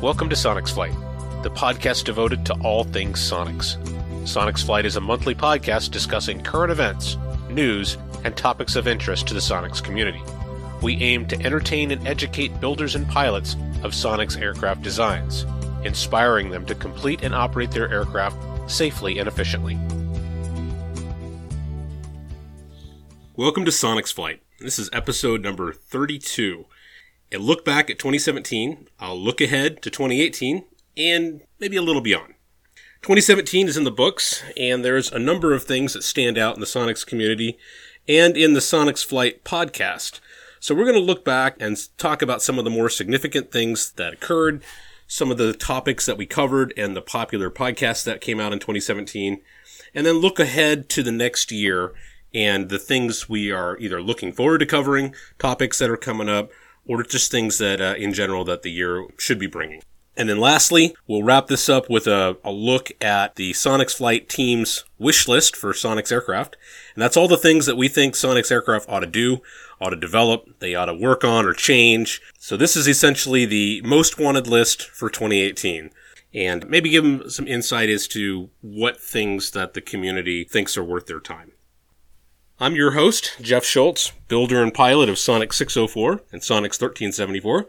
Welcome to Sonex Flight, the podcast devoted to all things Sonex. Sonex Flight is a monthly podcast discussing current events, news, and topics of interest to the Sonex community. We aim to entertain and educate builders and pilots of Sonex aircraft designs, inspiring them to complete and operate their aircraft safely and efficiently. Welcome to Sonex Flight. This is episode number 32 a look back at 2017. I'll look ahead to 2018 and maybe a little beyond. 2017 is in the books, and there's a number of things that stand out in the Sonex community and in the Sonex Flight podcast. So we're going to look back and talk about some of the more significant things that occurred, some of the topics that we covered, and the popular podcasts that came out in 2017, and then look ahead to the next year and the things we are either looking forward to covering, topics that are coming up, or just things that uh, in general that the year should be bringing. And then lastly, we'll wrap this up with a, a, look at the Sonex Flight team's wish list for Sonex aircraft. And that's all the things that we think Sonex aircraft ought to do, ought to develop, they ought to work on or change. So this is essentially the most wanted list for 2018. And maybe give them some insight as to what things that the community thinks are worth their time. I'm your host, Jeff Schultz, builder and pilot of Sonex 604 and Sonex 1374.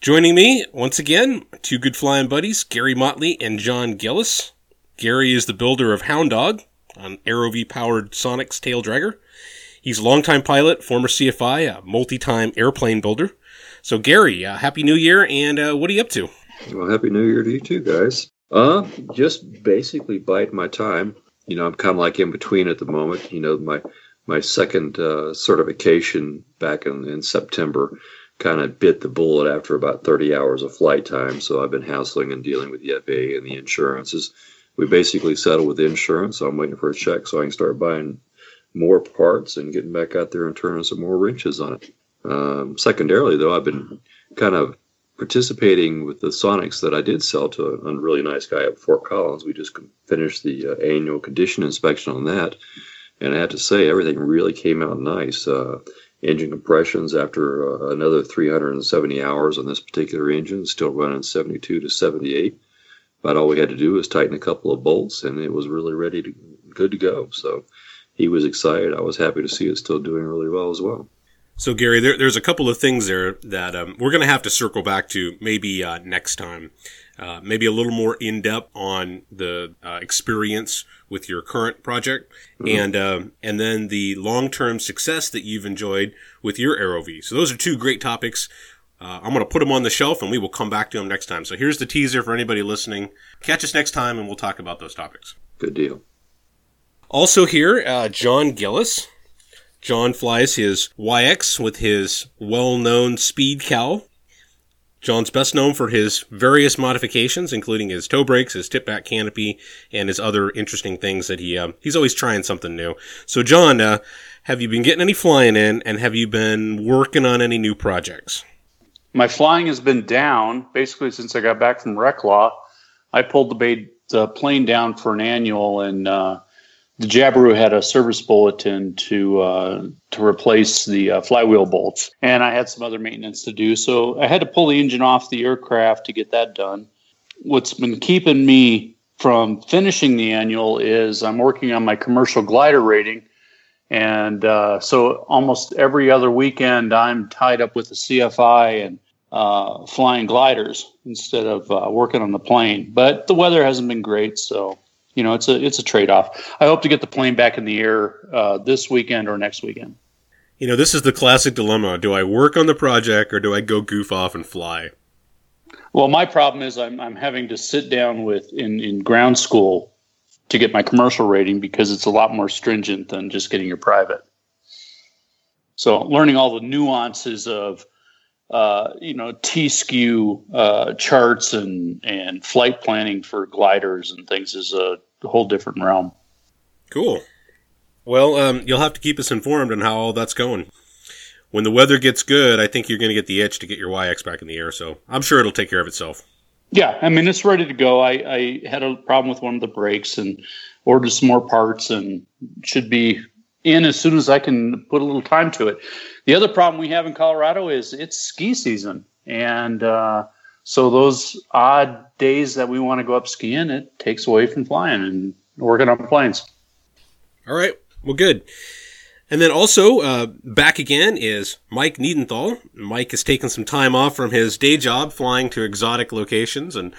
Joining me, once again, two good flying buddies, Gary Motley and John Gillis. Gary is the builder of Hound Dog, an AeroVee powered Sonex tail dragger. He's a longtime pilot, former CFI, a multi time airplane builder. So, Gary, uh, Happy New Year, and uh, what are you up to? Well, Happy New Year to you too, guys. Uh, just basically biding my time. You know, I'm kind of like in between at the moment. You know, my my second uh, certification back in, in September kind of bit the bullet after about 30 hours of flight time. So I've been hassling and dealing with the FAA and the insurances. We basically settled with the insurance. So I'm waiting for a check so I can start buying more parts and getting back out there and turning some more wrenches on it. Um, secondarily, though, I've been kind of participating with the Sonex that I did sell to a, a really nice guy at Fort Collins. We just finished the uh, annual condition inspection on that and I have to say everything really came out nice. Uh, engine compressions after uh, another 370 hours on this particular engine, still running 72 to 78. But all we had to do was tighten a couple of bolts, and it was really ready to good to go. So he was excited. I was happy to see it still doing really well as well. So Gary, there, there's a couple of things there that um, we're going to have to circle back to maybe uh, next time. Uh, maybe a little more in depth on the uh, experience with your current project, mm-hmm. and uh, and then the long term success that you've enjoyed with your AeroVee. So those are two great topics. Uh, I'm going to put them on the shelf, and we will come back to them next time. So here's the teaser for anybody listening. Catch us next time, and we'll talk about those topics. Good deal. Also here, uh, John Gillis. John flies his Waiex with his well-known speed cowl. John's best known for his various modifications, including his toe brakes, his tip back canopy, and his other interesting things that he uh, he's always trying something new. So, John, uh, have you been getting any flying in, and have you been working on any new projects? My flying has been down basically since I got back from Reclaw. I pulled the, the plane down for an annual, and uh, the Jabiru had a service bulletin to uh, to replace the uh, flywheel bolts, and I had some other maintenance to do. So I had to pull the engine off the aircraft to get that done. What's been keeping me from finishing the annual is I'm working on my commercial glider rating, and uh, so almost every other weekend I'm tied up with the CFI and uh, flying gliders instead of uh, working on the plane. But the weather hasn't been great, so you know, it's a it's a trade off. I hope to get the plane back in the air uh, this weekend or next weekend. You know, this is the classic dilemma: do I work on the project or do I go goof off and fly? Well, my problem is I'm I'm having to sit down with in in ground school to get my commercial rating because it's a lot more stringent than just getting your private. So learning all the nuances of uh, you know, T skew uh, charts and and flight planning for gliders and things is a whole different realm. Cool. Well, um, you'll have to keep us informed on how all that's going. When the weather gets good, I think you're going to get the itch to get your Waiex back in the air. So I'm sure it'll take care of itself. Yeah, I mean it's ready to go. I, I had a problem with one of the brakes and ordered some more parts and should be in as soon as I can put a little time to it. The other problem we have in Colorado is it's ski season, and uh, So those odd days that we want to go up skiing, it takes away from flying and working on planes. All right. Well, good. And then also uh, back again is Mike Niedenthal. Mike has taken some time off from his day job, flying to exotic locations, and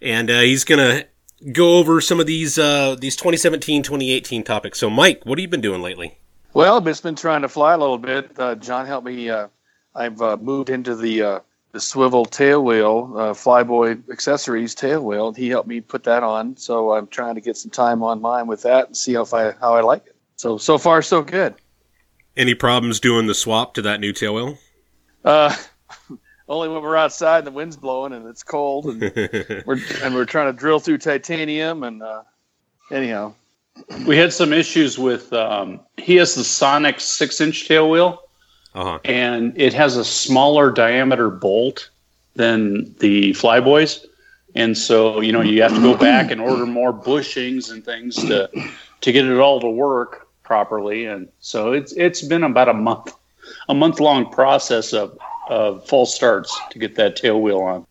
and uh, he's gonna go over some of these uh, these 2017, 2018 topics. So, Mike, what have you been doing lately? Well, I've just been trying to fly a little bit. Uh, John helped me. Uh, I've uh, moved into the uh, the swivel tail wheel, uh, Flyboy accessories tail wheel. He helped me put that on, so I'm trying to get some time on mine with that and see how I how I like it. So so far so good. Any problems doing the swap to that new tail wheel? Uh, only when we're outside and the wind's blowing and it's cold and we're and we're trying to drill through titanium and uh, anyhow. We had some issues with. Um, he has the Sonex six-inch tail wheel, Uh-huh. and it has a smaller diameter bolt than the Flyboys, and so you know you have to go back and order more bushings and things to to get it all to work properly. And so it's it's been about a month, a month long process of of false starts to get that tail wheel on.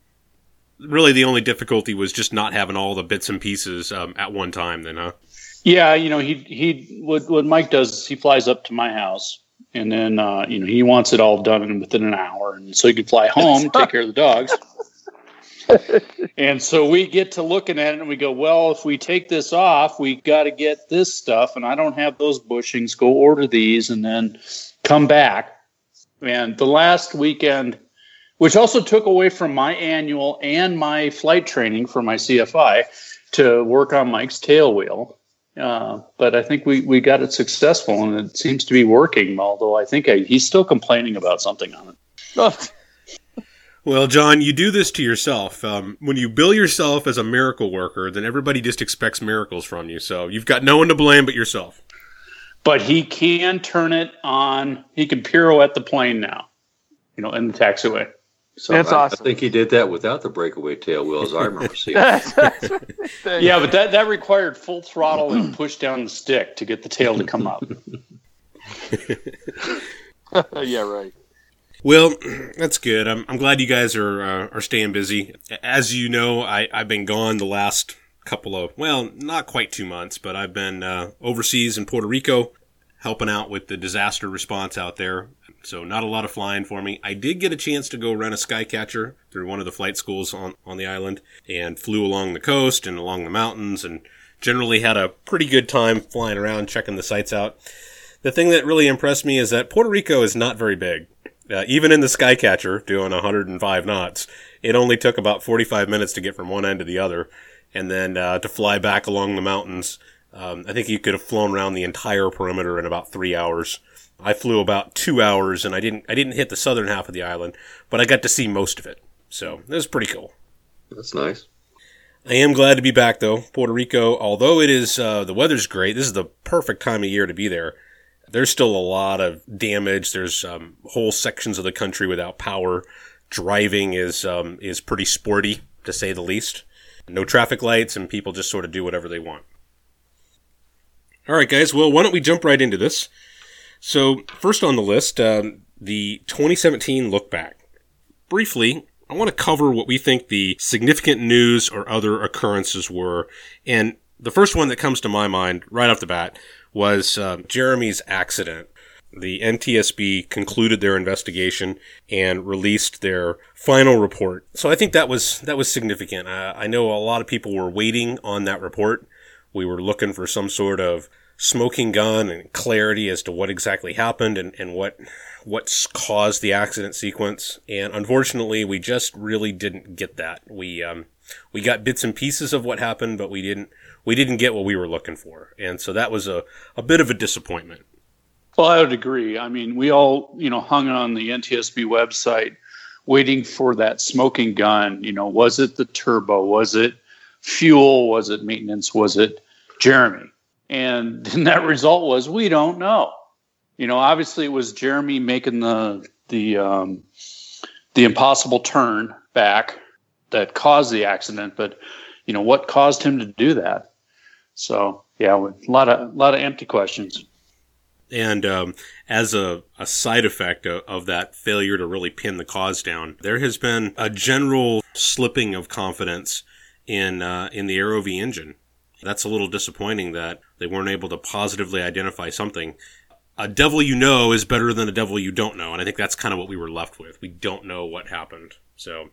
Really, the only difficulty was just not having all the bits and pieces um, at one time. Then, huh? Yeah, you know, he he what what Mike does is he flies up to my house and then uh, you know he wants it all done within an hour, and so he can fly home, take care of the dogs. and so we get to looking at it and we go, well, if we take this off, we got to get this stuff, and I don't have those bushings. Go order these, and then come back. And the last weekend, which also took away from my annual and my flight training for my CFI to work on Mike's tail wheel. Uh, but I think we, we got it successful and it seems to be working. Although I think I, he's still complaining about something on it. Oh, Well, John, you do this to yourself. Um, when you bill yourself as a miracle worker, then everybody just expects miracles from you. So you've got no one to blame but yourself. But he can turn it on. He can pirouette the plane now, you know, in the taxiway. So That's I, awesome. I think he did that without the breakaway tail wheels. I remember seeing. yeah, but that, that required full throttle and push down the stick to get the tail to come up. yeah, right. Well, that's good. I'm, I'm glad you guys are uh, are staying busy. As you know, I, I've been gone the last couple of well, not quite two months, but I've been uh, overseas in Puerto Rico, helping out with the disaster response out there. So not a lot of flying for me. I did get a chance to go run a skycatcher through one of the flight schools on on the island, and flew along the coast and along the mountains, and generally had a pretty good time flying around, checking the sights out. The thing that really impressed me is that Puerto Rico is not very big. Uh, even in the Skycatcher, doing 105 knots, it only took about 45 minutes to get from one end to the other, and then uh, to fly back along the mountains. Um, I think you could have flown around the entire perimeter in about three hours. I flew about two hours, and I didn't I didn't hit the southern half of the island, but I got to see most of it, so it was pretty cool. That's nice. I am glad to be back though. Puerto Rico, although it is uh, the weather's great, this is the perfect time of year to be there. There's still a lot of damage. There's um, whole sections of the country without power. Driving is um, is pretty sporty to say the least. No traffic lights, and people just sort of do whatever they want. All right, guys. Well, why don't we jump right into this? So, first on the list, um, the 2017 look back. Briefly, I want to cover what we think the significant news or other occurrences were. And the first one that comes to my mind right off the bat was uh, Jeremy's accident. The NTSB concluded their investigation and released their final report. So I think that was that was significant. Uh, I know a lot of people were waiting on that report. We were looking for some sort of smoking gun and clarity as to what exactly happened and, and what what's caused the accident sequence. And unfortunately, we just really didn't get that. We um, we got bits and pieces of what happened, but we didn't we didn't get what we were looking for. And so that was a, a bit of a disappointment. Well, I would agree. I mean, we all, you know, hung on the NTSB website waiting for that smoking gun. You know, was it the turbo? Was it fuel? Was it maintenance? Was it Jeremy? And the net result was we don't know. You know, obviously it was Jeremy making the the um, the impossible turn back that caused the accident, but you know what caused him to do that? So yeah, a lot of a lot of empty questions. And um, as a, a side effect of, of, that failure to really pin the cause down, there has been a general slipping of confidence in uh, in the AeroVee engine. That's a little disappointing that they weren't able to positively identify something. A devil you know is better than a devil you don't know, and I think that's kind of what we were left with. We don't know what happened. So,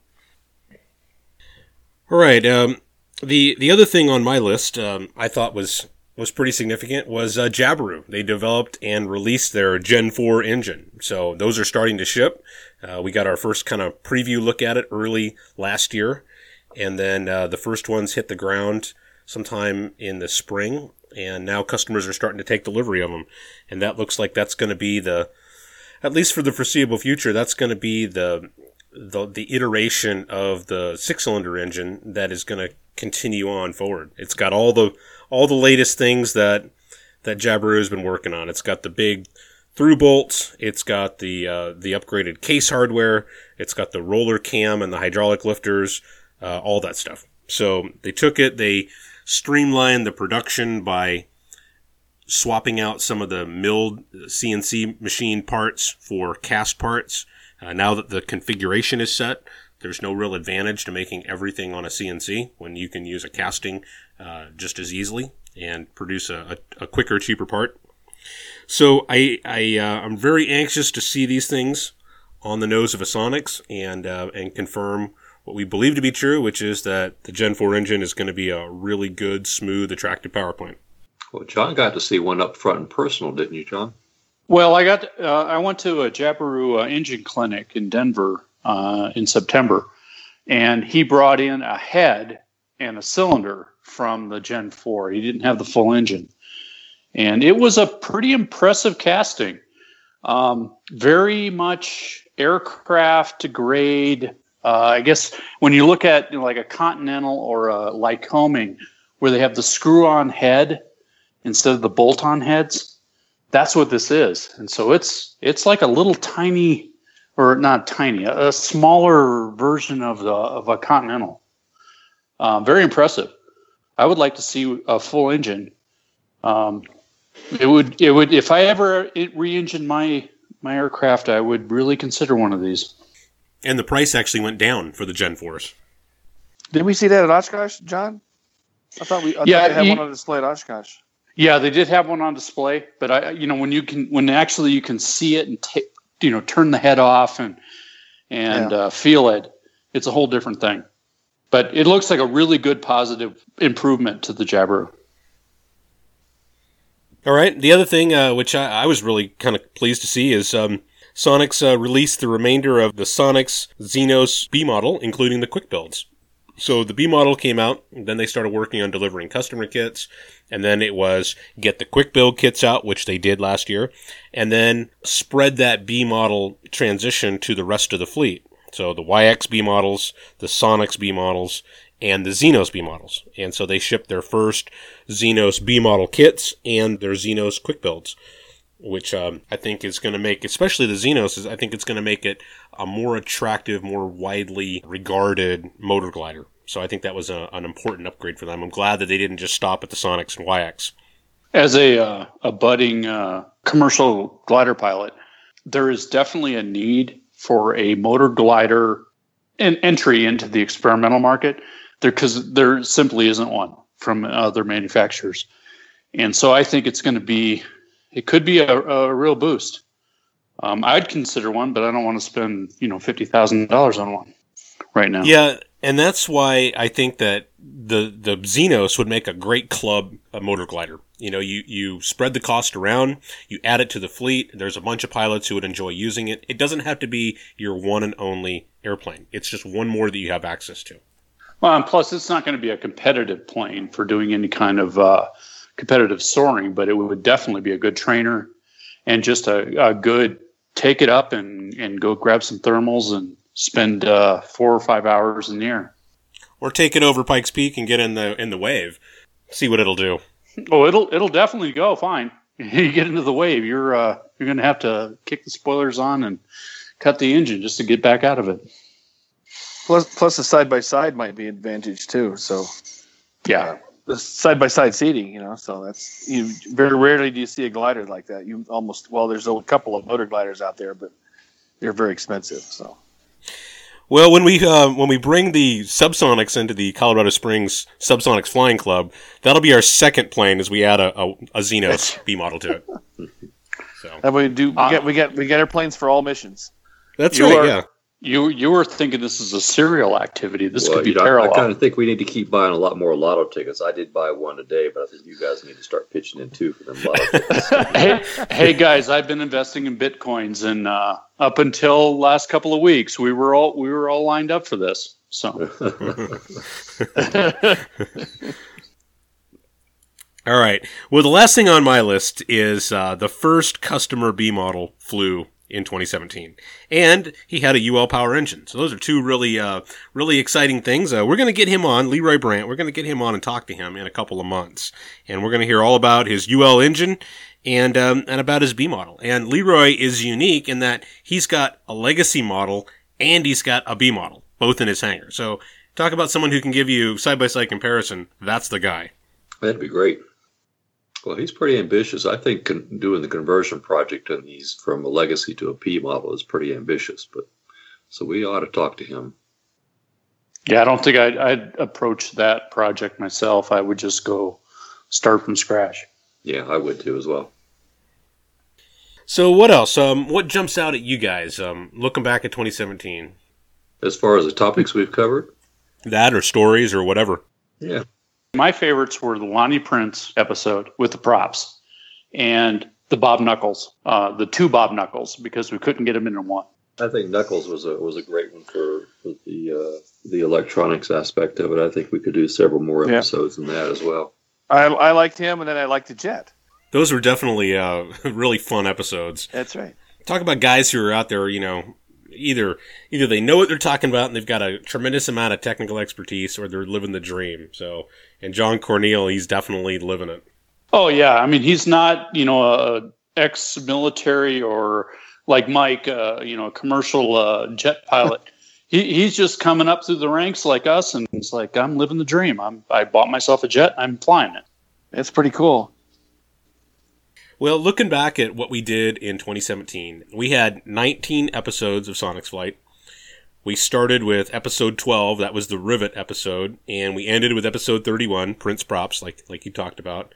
all right. Um, the the other thing on my list um, I thought was was pretty significant was uh, Jabiru. They developed and released their Gen 4 engine. So those are starting to ship. Uh, we got our first kind of preview look at it early last year. And then uh, the first ones hit the ground sometime in the spring. And now customers are starting to take delivery of them. And that looks like that's going to be the, at least for the foreseeable future, that's going to be the, the, the iteration of the six cylinder engine that is going to continue on forward. It's got all the all the latest things that that Jabiru has been working on. It's got the big through bolts. It's got the uh, the upgraded case hardware. It's got the roller cam and the hydraulic lifters, uh, all that stuff. So they took it. They streamlined the production by swapping out some of the milled CNC machine parts for cast parts. Uh, now that the configuration is set, there's no real advantage to making everything on a CNC when you can use a casting uh, just as easily and produce a, a, a quicker, cheaper part. So I, I uh, I'm very anxious to see these things on the nose of a Sonex and uh, and confirm what we believe to be true, which is that the Gen 4 engine is going to be a really good, smooth, attractive power plant. Well, John got to see one up front and personal, didn't you, John? Well, I got uh, I went to a Jabiru uh, engine clinic in Denver uh, in September, and he brought in a head and a cylinder from the Gen 4. He didn't have the full engine, and it was a pretty impressive casting. Um, very much aircraft grade. Uh, I guess when you look at you know, like a Continental or a Lycoming, where they have the screw-on head instead of the bolt-on heads, that's what this is. And so it's it's like a little tiny or not tiny, a, a smaller version of the of a Continental. Um, very impressive. I would like to see a full engine. Um, it would it would if I ever re-engine my my aircraft, I would really consider one of these. And the price actually went down for the Gen 4s. Did we see that at Oshkosh, John? I thought we I yeah, thought they had one on display at Oshkosh. Yeah, they did have one on display, but I, you know, when you can, when actually you can see it and take you know turn the head off and and yeah. uh, feel it, it's a whole different thing. But it looks like a really good positive improvement to the Jabiru. All right. The other thing, uh, which I, I, was really kind of pleased to see, is um, Sonex uh, released the remainder of the Sonex Xenos B model, including the quick builds. So the B model came out, then they started working on delivering customer kits, and then it was get the quick build kits out, which they did last year, and then spread that B model transition to the rest of the fleet. So the Waiex B models, the Sonex B models, and the Xenos B models. And so they shipped their first Xenos B model kits and their Xenos quick builds, which um, I think is going to make, especially the Xenos, is I think it's going to make it a more attractive, more widely regarded motor glider. So I think that was a, an important upgrade for them. I'm glad that they didn't just stop at the Sonex and Waiex. As a uh, a budding uh, commercial glider pilot, there is definitely a need for a motor glider an entry into the experimental market. There because there simply isn't one from other manufacturers, and so I think it's going to be it could be a, a real boost. Um, I'd consider one, but I don't want to spend you know fifty thousand dollars on one right now. Yeah, and that's why I think that the the Xenos would make a great club a motor glider. You know, you you spread the cost around, you add it to the fleet. There's a bunch of pilots who would enjoy using it. It doesn't have to be your one and only airplane. It's just one more that you have access to. Well, and plus, it's not going to be a competitive plane for doing any kind of uh, competitive soaring, but it would definitely be a good trainer and just a, a good take it up and, and go grab some thermals and spend uh, four or five hours in the air. Or take it over Pikes Peak and get in the in the wave. See what it'll do. Oh, it'll it'll definitely go fine. you get into the wave, you're uh, you're going to have to kick the spoilers on and cut the engine just to get back out of it. Plus, plus the side by side might be advantage too. So, yeah, the side by side seating, you know. So that's you very rarely do you see a glider like that. You almost well, there's a couple of motor gliders out there, but they're very expensive. So Well, when we uh, when we bring the Subsonex into the Colorado Springs Subsonex Flying Club, that'll be our second plane as we add a, a, a Xenos B model to it. So that we do we Uh, get we get we get airplanes for all missions. that's You right. are- Yeah. You you were thinking this is a serial activity. This well, could be you know, I, parallel. kind of think we need to keep buying a lot more lotto tickets. I did buy one today, but I think you guys need to start pitching in two for them lotto tickets. hey, hey guys, I've been investing in bitcoins, and uh, up until last couple of weeks, we were all we were all lined up for this. So All right. Well, the last thing on my list is uh, the first customer B model flew in 2017, and he had a UL power engine. So those are two really, uh, really exciting things. Uh, we're going to get him on, Leroy Brandt. We're going to get him on and talk to him in a couple of months, and we're going to hear all about his UL engine and um, and about his B model. And Leroy is unique in that he's got a legacy model and he's got a B model, both in his hangar. So talk about someone who can give you side by side comparison. That's the guy. That'd be great. Well, he's pretty ambitious. I think con- doing the conversion project and he's from a legacy to a P model is pretty ambitious. But so we ought to talk to him. yeah, I don't think I'd, I'd approach that project myself. I would just go start from scratch. Yeah, I would too as well. So what else? Um, what jumps out at you guys? Um, looking back at 2017, As far as the topics we've covered, that or stories or whatever. yeah, My favorites were the Lonnie Prince episode with the props and the Bob Nuckolls, uh, the two Bob Nuckolls, because we couldn't get them into one. I think Nuckolls was a was a great one for, for the uh, the electronics aspect of it. I think we could do several more Yeah. episodes in that as well. I I liked him, and then I liked the jet. Those were definitely uh, really fun episodes. That's right. Talk about guys who are out there, you know, either either they know what they're talking about and they've got a tremendous amount of technical expertise, or they're living the dream. So, and John Cornell, he's definitely living it. Oh yeah, I mean he's not you know a ex-military or like Mike, uh, you know, a commercial uh, jet pilot. he, he's just coming up through the ranks like us, and he's like, I'm living the dream. I'm I bought myself a jet. I'm flying it. It's pretty cool. Well, looking back at what we did in 2017, we had 19 episodes of Sonex Flight. We started with episode 12, that was the Rivet episode, and we ended with episode 31, Prince Props, like like you talked about.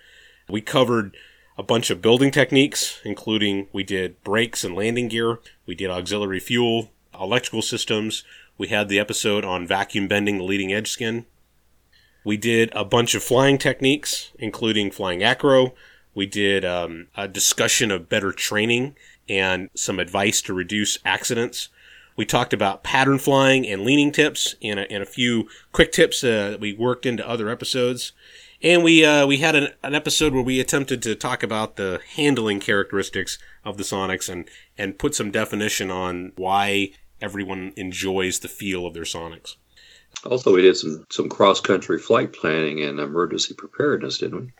We covered a bunch of building techniques, including we did brakes and landing gear, we did auxiliary fuel, electrical systems. We had the episode on vacuum bending the leading edge skin. We did a bunch of flying techniques, including flying acro, we did um, a discussion of better training and some advice to reduce accidents. We talked about pattern flying and leaning tips and a, and a few quick tips uh, that we worked into other episodes. And we uh, we had an, an episode where we attempted to talk about the handling characteristics of the Sonex and, and put some definition on why everyone enjoys the feel of their Sonex. Also, we did some some cross country flight planning and emergency preparedness, didn't we?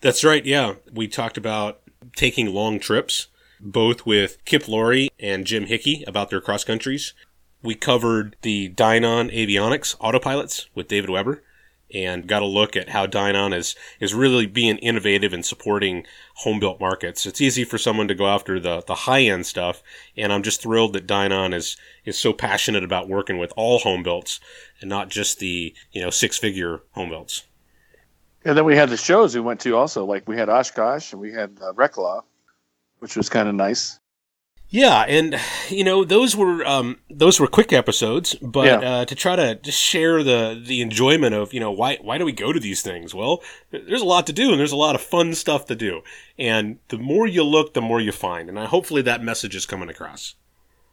That's right, yeah. We talked about taking long trips, both with Kip Laurie and Jim Hickey about their cross countries. We covered the Dynon avionics autopilots with David Weber and got a look at how Dynon is, is really being innovative in supporting home built markets. It's easy for someone to go after the, the high end stuff, and I'm just thrilled that Dynon is, is so passionate about working with all home builts and not just the, you know, six figure home builts. And then we had the shows we went to also. Like we had Oshkosh and we had uh, Reclaw, which was kind of nice. Yeah, and you know those were um, those were quick episodes, but Yeah. uh, to try to just share the the enjoyment of you know why why do we go to these things? Well, there's a lot to do and there's a lot of fun stuff to do, and the more you look, the more you find, and I, hopefully that message is coming across.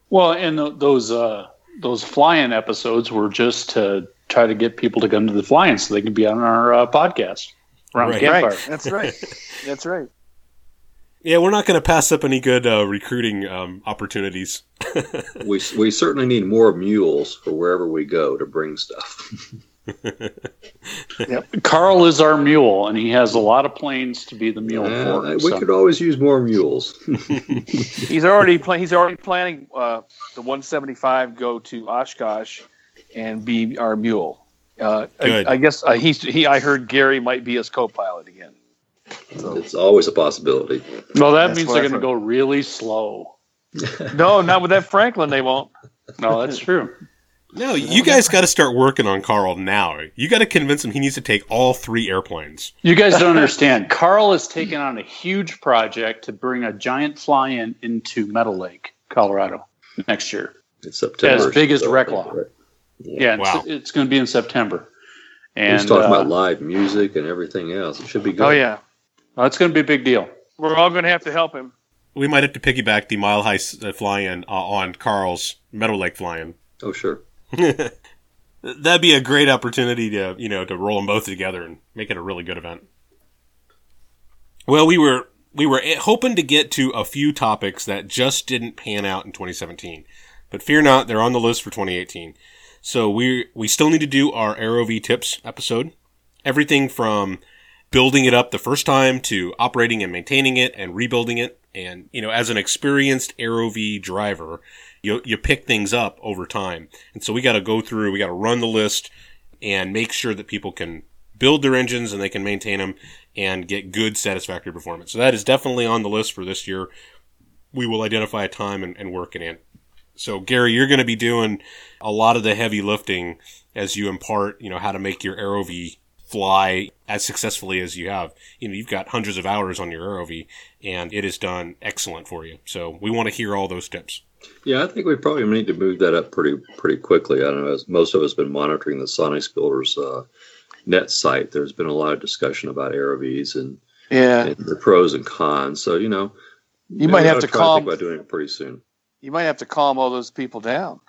Well, and th- those uh, those flying episodes were just to try to get people to come to the flying so they can be on our uh, podcast around Right. the campfire. Right. That's right. That's right. Yeah, we're not going to pass up any good uh, recruiting um, opportunities. We we certainly need more mules for wherever we go to bring stuff. Carl is our mule, and he has a lot of planes to be the mule Uh, for. we so- could always use more mules. He's already pla- He's already planning uh, the 175 go to Oshkosh and be our mule. Uh, I, Good. I guess uh, he's he. I heard Gary might be his co-pilot again. It's always a possibility. No, that That's means they're going to go really slow. No, not with that Franklin. They won't. No, that's true. No, you guys got to start working on Carl now. You got to convince him he needs to take all three airplanes. You guys don't understand. Carl is taking on a huge project to bring a giant fly-in into Meadow Lake, Colorado, next year. It's September. As big as so- Reclaw. right. Yeah, Wow. it's, it's going to be in September. And He's talking uh, about live music and everything else. It should be good. Oh yeah, well, it's going to be a big deal. we're all going to have to help him. We might have to piggyback the Mile High s- uh, fly-in uh, on Carl's Meadow Lake fly-in. Oh, sure. That'd be a great opportunity to you know to roll them both together and make it a really good event. Well, we were we were eh, hoping to get to a few topics that just didn't pan out in 2017, but fear not, they're on the list for 2018. So we we still need to do our ROV tips episode. Everything from building it up the first time to operating and maintaining it and rebuilding it. And, you know, as an experienced AeroVee driver, you, you pick things up over time. And so we got to go through, we got to run the list and make sure that people can build their engines and they can maintain them and get good satisfactory performance. So that is definitely on the list for this year. We will identify a time and, and work it in. So Gary, you're going to be doing a lot of the heavy lifting as you impart, you know, how to make your AeroVee fly as successfully as you have. You know, you've got hundreds of hours on your AeroVee and it is done excellent for you. So we want to hear all those tips. Yeah, I think we probably need to move that up pretty pretty quickly. I don't know. As most of us been monitoring the Sonex Builders uh, net site. There's been a lot of discussion about AeroVees and, Yeah, and the pros and cons. So you know, you might have to try calm. think about doing it pretty soon. You might have to calm all those people down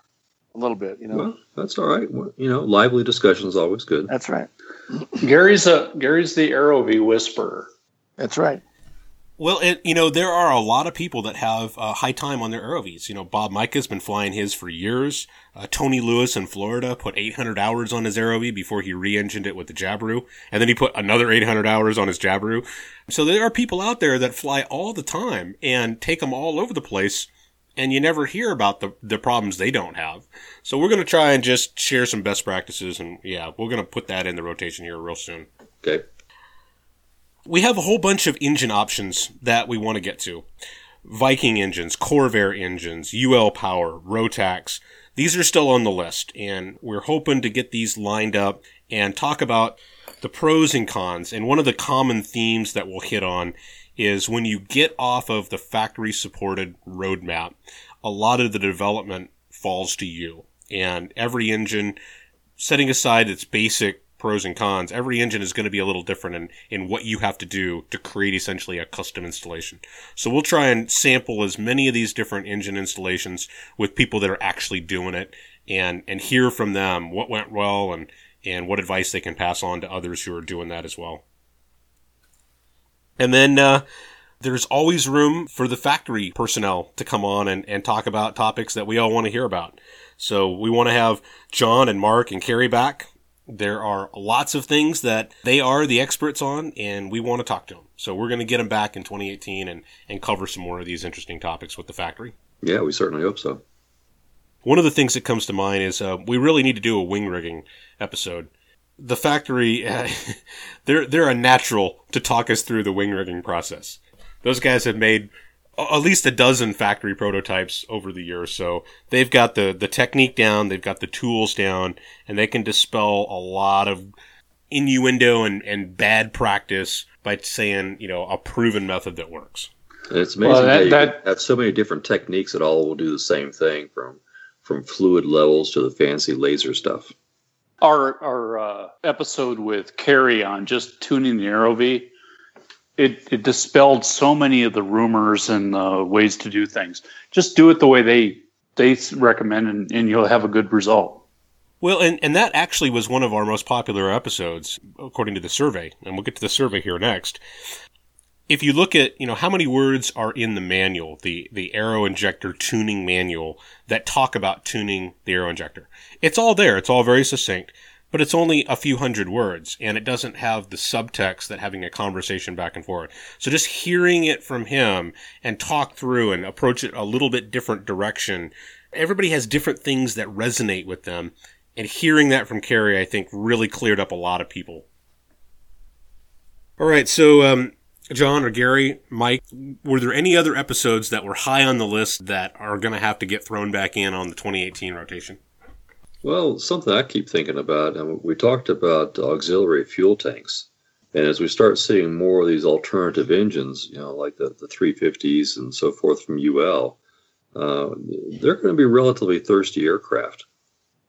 a little bit. You know, Well, that's all right. Well, You know, lively discussion is always good. that's right. Gary's a Gary's the AeroVee whisperer. That's right. Well, it, you know, there are a lot of people that have uh, high time on their AeroVees. You know, Bob Micah's been flying his for years. Uh, Tony Lewis in Florida put 800 hours on his AeroVee before he re-engined it with the Jabiru, and then he put another 800 hours on his Jabiru. So there are people out there that fly all the time and take them all over the place, and you never hear about the the problems they don't have. So we're going to try and just share some best practices, and yeah, we're going to put that in the rotation here real soon. Okay. We have a whole bunch of engine options that we want to get to. Viking engines, Corvair engines, UL Power, Rotax. These are still on the list, and we're hoping to get these lined up and talk about the pros and cons. And one of the common themes that we'll hit on is when you get off of the factory supported roadmap, a lot of the development falls to you. And every engine, setting aside its basic pros and cons, every engine is going to be a little different in, in what you have to do to create essentially a custom installation. So we'll try and sample as many of these different engine installations with people that are actually doing it and, and hear from them what went well and, and what advice they can pass on to others who are doing that as well. And then, uh, there's always room for the factory personnel to come on and, and talk about topics that we all want to hear about. So we want to have John and Mark and Carrie back. There are lots of things that they are the experts on, and we want to talk to them. So we're going to get them back in 2018 and, and cover some more of these interesting topics with the factory. Yeah, we certainly hope so. One of the things that comes to mind is uh, we really need to do a wing rigging episode. The factory, uh, they're they're a natural to talk us through the wing rigging process. Those guys have made at least a dozen factory prototypes over the years, so they've got the the technique down, they've got the tools down, and they can dispel a lot of innuendo and, and bad practice by saying you know a proven method that works. And it's amazing Well, that- how you that- have so many different techniques that all will do the same thing from from fluid levels to the fancy laser stuff. Our our uh, episode with Carrie on just tuning the AeroVee, it it dispelled so many of the rumors and uh, ways to do things. Just do it the way they they recommend, and, and you'll have a good result. Well, and, and that actually was one of our most popular episodes, according to the survey. And we'll get to the survey here next. If you look at, you know, how many words are in the manual, the, the AeroInjector tuning manual that talk about tuning the AeroInjector, it's all there. It's all very succinct, but it's only a few hundred words and it doesn't have the subtext that having a conversation back and forth. So just hearing it from him and talk through and approach it a little bit different direction. Everybody has different things that resonate with them And hearing that from Carrie, I think, really cleared up a lot of people. All right, so um, John or Gary, Mike, were there any other episodes that were high on the list that are going to have to get thrown back in on the 2018 rotation? Well, something I keep thinking about, and we talked about auxiliary fuel tanks. And as we start seeing more of these alternative engines, you know, like the, the 350s and so forth from UL, uh, they're going to be relatively thirsty aircraft.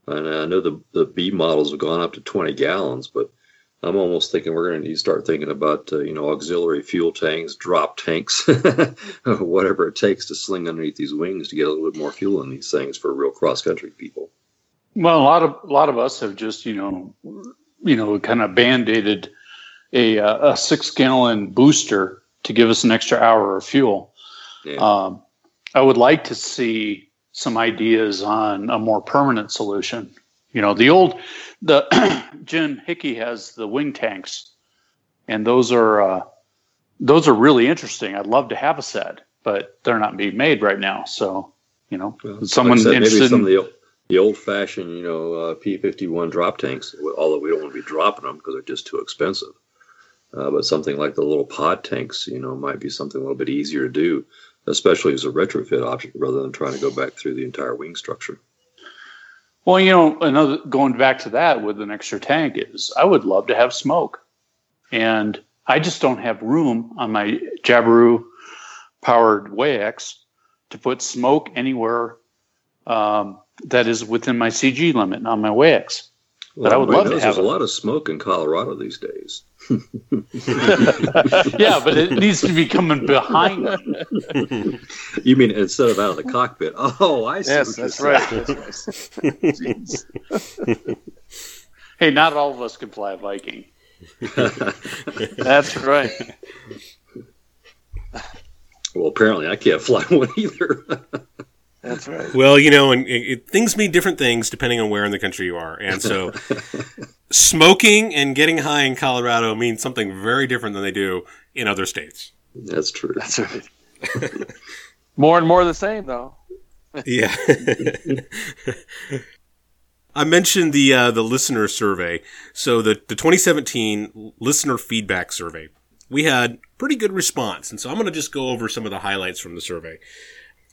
And I know the, the B models have gone up to 20 gallons, but I'm almost thinking we're going to need to start thinking about, uh, you know, auxiliary fuel tanks, drop tanks, whatever it takes to sling underneath these wings to get a little bit more fuel in these things for real cross country people. Well, a lot of a lot of us have just you know, you know, kind of band-aided a uh, a six gallon booster to give us an extra hour of fuel. Yeah. Um, I would like to see some ideas on a more permanent solution. You know, the old the Jim Hickey has the wing tanks, and those are uh, those are really interesting. I'd love to have a set, but they're not being made right now. So you know, well, someone like said, maybe some of the the old fashioned, you know, uh, P fifty one drop tanks. Although we don't want to be dropping them because they're just too expensive. Uh, but something like the little pod tanks, you know, might be something a little bit easier to do, especially as a retrofit option rather than trying to go back through the entire wing structure. Well, you know, another going back to that with an extra tank is I would love to have smoke, and I just don't have room on my Jabiru powered Waiex to put smoke anywhere um, that is within my CG limit on my Waiex. Well, but I would love to have there's a lot of smoke in Colorado these days. yeah, but it needs to be coming behind them. You mean instead of out of the cockpit? Oh, I see. Yes, that's right. that's right. hey, not all of us can fly a Viking. that's right. Well, apparently I can't fly one either. That's right. Well, you know, and it, it, things mean different things depending on where in the country you are, and so smoking and getting high in Colorado means something very different than they do in other states. That's true. That's right. more and more the same, though. yeah. I mentioned the uh, the listener survey. So the the 2017 listener feedback survey, we had pretty good response, and so I'm going to just go over some of the highlights from the survey.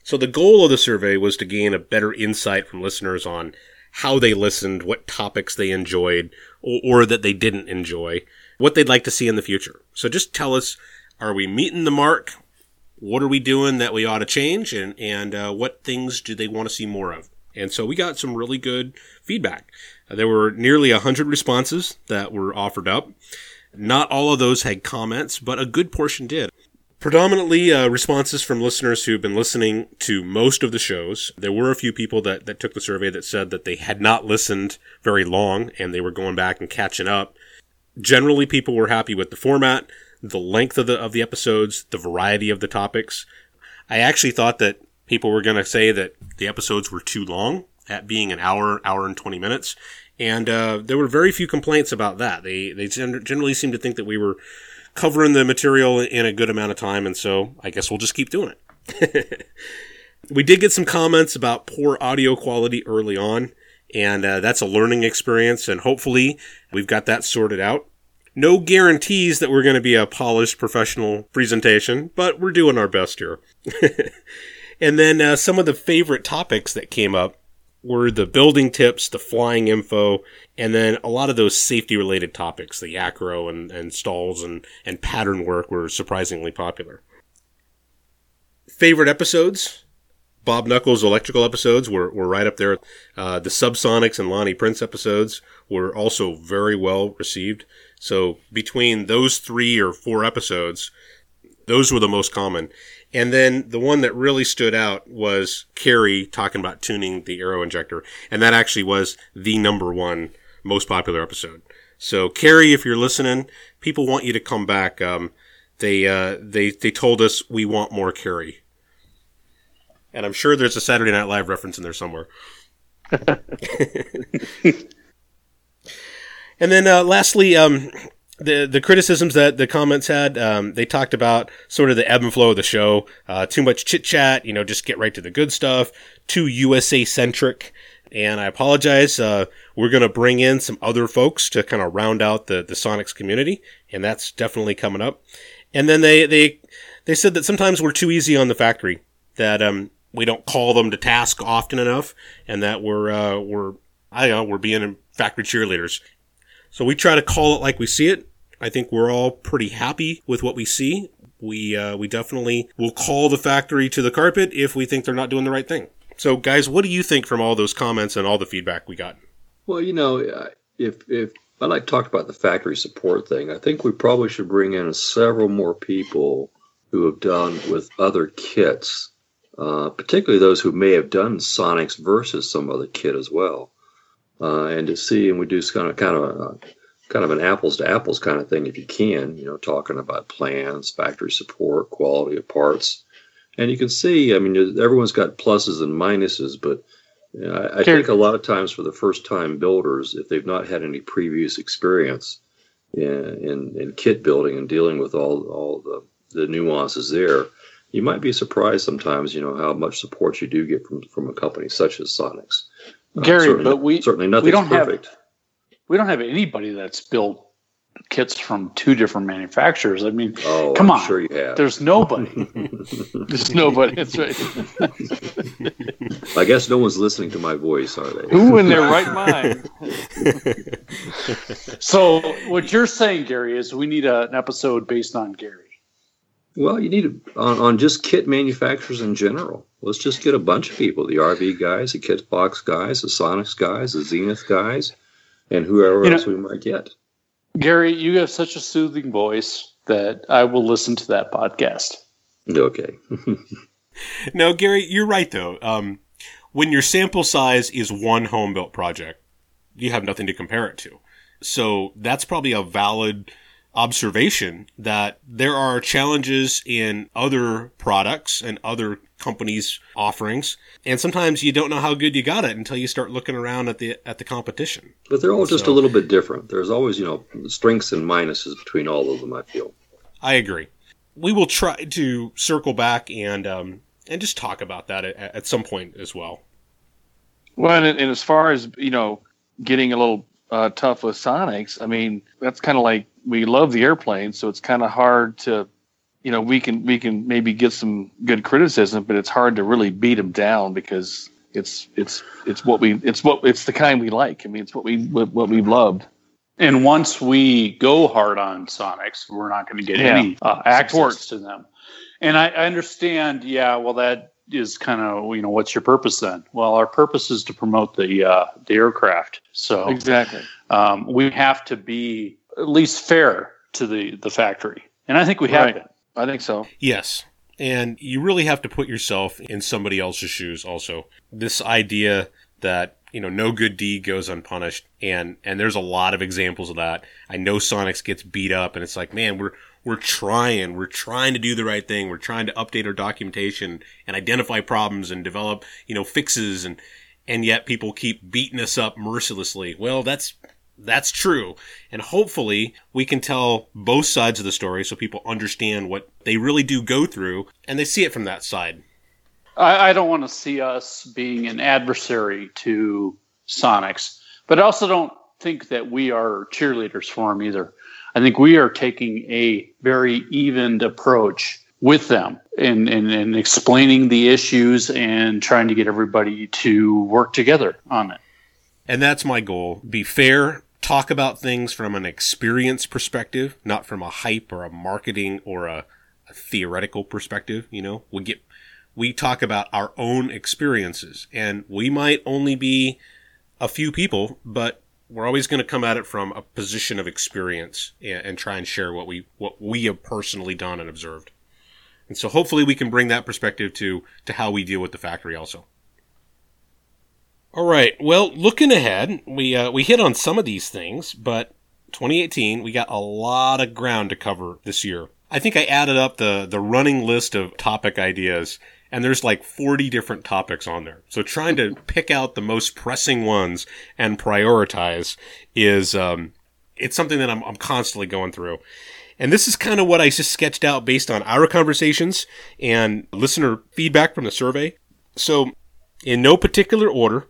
So the goal of the survey was to gain a better insight from listeners on how they listened, what topics they enjoyed, or, or, that they didn't enjoy, what they'd like to see in the future. So just tell us, are we meeting the mark? What are we doing that we ought to change? And, and uh, what things do they want to see more of? And so we got some really good feedback. Uh, there were nearly 100 responses that were offered up. Not all of those had comments, but a good portion did. Predominantly uh, responses from listeners who've been listening to most of the shows. There were a few people that, that took the survey that said that they had not listened very long and they were going back and catching up. Generally, people were happy with the format, the length of the of the episodes, the variety of the topics. I actually thought that people were going to say that the episodes were too long, at being an hour, hour and twenty minutes, and uh, there were very few complaints about that. They they generally seemed to think that we were covering the material in a good amount of time, and so I guess we'll just keep doing it. we did get some comments about poor audio quality early on, and uh, that's a learning experience, and hopefully we've got that sorted out. No guarantees that we're going to be a polished professional presentation, but we're doing our best here. and then uh, some of the favorite topics that came up were the building tips, the flying info, and then a lot of those safety related topics, the acro and, and stalls and, and pattern work were surprisingly popular. Favorite episodes? Bob Nuckolls' electrical episodes were, were right up there. Uh, the Subsonex and Lonnie Prince episodes were also very well received. So between those three or four episodes, those were the most common. And then the one that really stood out was Carrie talking about tuning the AeroInjector. And that actually was the number one most popular episode. So Carrie, if you're listening, people want you to come back. Um, they, uh, they, they told us we want more Carrie. And I'm sure there's a Saturday Night Live reference in there somewhere. and then, uh, lastly, um, the the criticisms that the comments had, um, they talked about sort of the ebb and flow of the show. Uh, too much chit chat, you know, just get right to the good stuff. Too USA centric, And I apologize. Uh, we're going to bring in some other folks to kind of round out the, the Sonex community, and that's definitely coming up. And then they, they, they said that sometimes we're too easy on the factory, that um, we don't call them to task often enough, and that we're, uh, we're, I don't know, we're being factory cheerleaders. So we try to call it like we see it. I think we're all pretty happy with what we see. We, uh, we definitely will call the factory to the carpet if we think they're not doing the right thing. So, guys, what do you think from all those comments and all the feedback we got? Well, you know, if if I like to talk about the factory support thing, I think we probably should bring in several more people who have done with other kits, uh, particularly those who may have done Sonex versus some other kit as well, uh, and to see and we do kind of kind of a, kind of an apples to apples kind of thing if you can, you know, talking about plans, factory support, quality of parts and you can see, I mean, everyone's got pluses and minuses, but you know, I, I think a lot of times for the first time builders, if they've not had any previous experience in, in, in kit building and dealing with all, all the, the nuances there, you might be surprised sometimes, you know, how much support you do get from, from a company such as Sonex. Uh, Gary, uh, but we certainly nothing's we don't perfect. Have, we don't have anybody that's built kits from two different manufacturers. I mean, oh, come I'm on. Sure you have. There's nobody. There's nobody. That's right. I guess no one's listening to my voice, are they? Who in their right mind? so, what you're saying, Gary, is we need a, an episode based on Gary. Well, you need a, on, on just kit manufacturers in general. Let's just get a bunch of people: the RV guys, the Kitfox guys, the Sonex guys, the Zenith guys, and whoever you else know, we might get. Gary, you have such a soothing voice that I will listen to that podcast. Okay. no, Gary, you're right though. Um, when your sample size is one home built project, you have nothing to compare it to. So that's probably a valid observation that there are challenges in other products and other companies' offerings, and sometimes you don't know how good you got it until you start looking around at the at the competition. But they're all just so, a little bit different. There's always, you know, strengths and minuses between all of them. I feel. I agree. We will try to circle back and um, and just talk about that at, at some point as well. Well, and, and as far as you know, getting a little uh, tough with Sonex, I mean, that's kind of like we love the airplane, so it's kind of hard to, you know, we can we can maybe get some good criticism, but it's hard to really beat them down because it's it's it's what we it's what it's the kind we like. I mean, it's what we what, we've loved. And once we go hard on Sonex, we're not going to get yeah. any uh, access to them. And I, I understand, yeah. Well, that is kind of you know what's your purpose then? Well, our purpose is to promote the uh, the aircraft. So exactly, um, we have to be at least fair to the the factory, and I think we have right. been. I think so. Yes. And you really have to put yourself in somebody else's shoes also. This idea that, you know, no good deed goes unpunished and and there's a lot of examples of that. I know Sonex gets beat up and it's like, man, we're we're trying, we're trying to do the right thing. We're trying to update our documentation and identify problems and develop, you know, fixes and and yet people keep beating us up mercilessly. Well, that's that's true. And hopefully we can tell both sides of the story so people understand what they really do go through and they see it from that side. I, I don't want to see us being an adversary to Sonex, but I also don't think that we are cheerleaders for them either. I think we are taking a very evened approach with them and, and, explaining the issues and trying to get everybody to work together on it. And that's my goal. Be fair, talk about things from an experience perspective, not from a hype or a marketing or a, a theoretical perspective. You know, we get, we talk about our own experiences and we might only be a few people, but we're always going to come at it from a position of experience and, and, try and share what we what we have personally done and observed. And so hopefully we can bring that perspective to to how we deal with the factory also. All right. Well, looking ahead, we uh, we hit on some of these things, but 2018 we got a lot of ground to cover this year. I think I added up the the running list of topic ideas, and there's like 40 different topics on there. So trying to pick out the most pressing ones and prioritize is um, it's something that I'm, I'm constantly going through. And this is kind of what I just sketched out based on our conversations and listener feedback from the survey. So, in no particular order,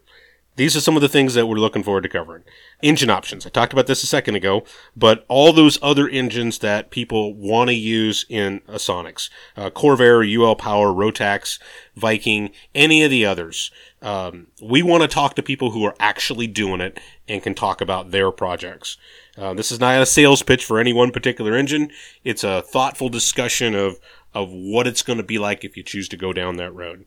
these are some of the things that we're looking forward to covering. Engine options. I talked about this a second ago, but all those other engines that people want to use in Sonex, uh, Corvair, UL Power, Rotax, Viking, any of the others. Um, we want to talk to people who are actually doing it and can talk about their projects. Uh, this is not a sales pitch for any one particular engine. It's a thoughtful discussion of of what it's going to be like if you choose to go down that road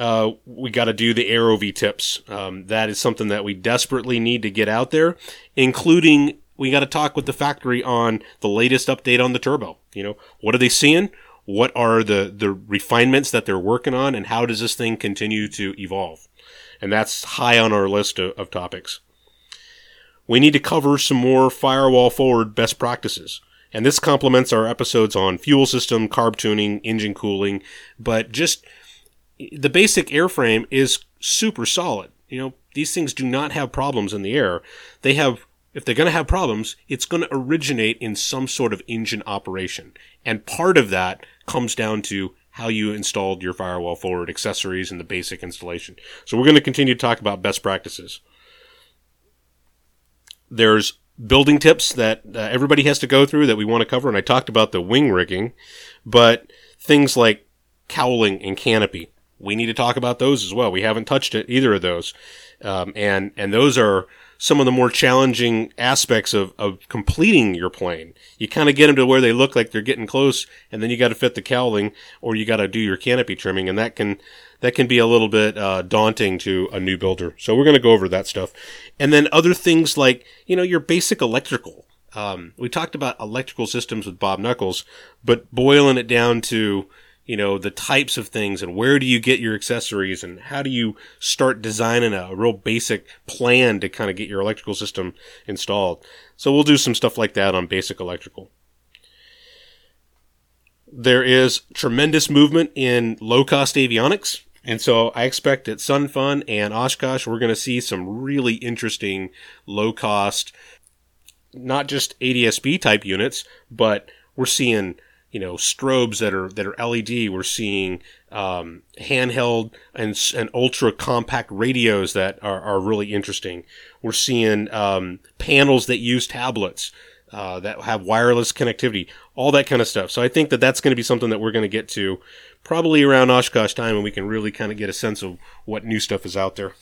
uh, we got to do the AeroVee tips. Um, that is something that we desperately need to get out there, including we got to talk with the factory on the latest update on the turbo. You know, what are they seeing? What are the, the refinements that they're working on, and how does this thing continue to evolve? And that's high on our list of, of topics. We need to cover some more firewall forward best practices. And this complements our episodes on fuel system, carb tuning, engine cooling, but just the basic airframe is super solid. You know, these things do not have problems in the air. They have, if they're going to have problems, it's going to originate in some sort of engine operation. And part of that comes down to how you installed your firewall forward accessories and the basic installation. So we're going to continue to talk about best practices. There's building tips that uh, everybody has to go through that we want to cover. And I talked about the wing rigging, but things like cowling and canopy we need to talk about those as well. We haven't touched it, either of those. Um, and, and those are some of the more challenging aspects of, of completing your plane. You kind of get them to where they look like they're getting close and then you got to fit the cowling or you got to do your canopy trimming and that can, that can be a little bit, uh, daunting to a new builder. So we're going to go over that stuff. And then other things like, you know, your basic electrical. Um, we talked about electrical systems with Bob Nuckolls, but boiling it down to, you know, the types of things and where do you get your accessories and how do you start designing a, real basic plan to kind of get your electrical system installed. So we'll do some stuff like that on basic electrical. There is tremendous movement in low cost avionics. And so I expect at SunFun and Oshkosh, we're going to see some really interesting low cost, not just ADSB type units, but we're seeing you know strobes that are that are LED. We're seeing um, handheld and and ultra compact radios that are, are really interesting. We're seeing um, panels that use tablets uh, that have wireless connectivity, all that kind of stuff. So I think that that's going to be something that we're going to get to probably around Oshkosh time, and we can really kind of get a sense of what new stuff is out there.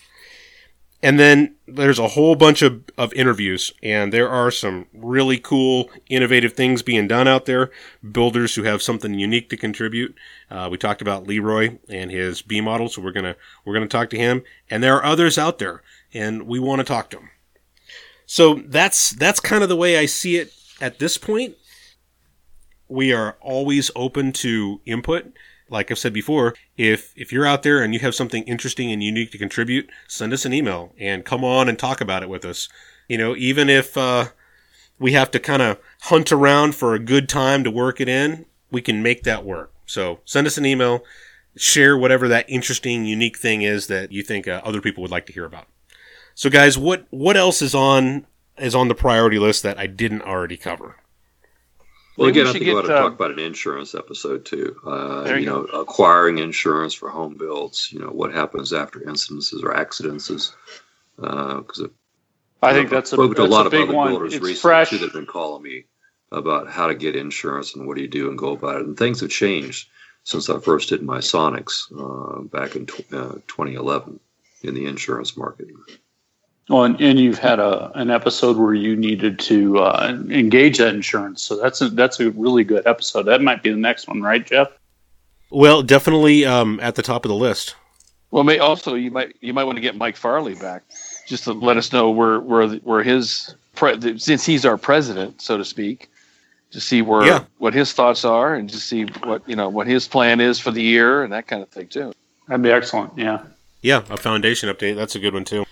And then there's a whole bunch of, of interviews, and there are some really cool, innovative things being done out there. Builders who have something unique to contribute. Uh, we talked about Leroy and his B model, so we're gonna we're gonna talk to him. And there are others out there, and we want to talk to them. So that's that's kind of the way I see it at this point. We are always open to input like I've said before, if if you're out there and you have something interesting and unique to contribute, send us an email and come on and talk about it with us. You know, even if uh, we have to kind of hunt around for a good time to work it in, we can make that work. So send us an email, share whatever that interesting, unique thing is that you think uh, other people would like to hear about. So, guys, what what else is on is on the priority list that I didn't already cover? Well, Maybe again, we I think we ought to uh, talk about an insurance episode too. Uh, you, you know, acquiring insurance for home builds. You know, what happens after incidences or accidents is because uh, I think that's a, that's a, lot a big one. It's fresh. Too, that have been calling me about how to get insurance and what do you do and go about it. And things have changed since I first did my Sonex uh, back in tw- uh, 2011 in the insurance market. Well, and, and you've had a an episode where you needed to uh, engage that insurance, so that's a, that's a really good episode. That might be the next one, right, Jeff? Well, definitely um, at the top of the list. Well, may also you might you might want to get Mike Farley back just to let us know where where where his pre- since he's our president, so to speak, to see where yeah. what his thoughts are and to see what you know what his plan is for the year and that kind of thing too. That'd be excellent. Yeah. Yeah, a foundation update. That's a good one too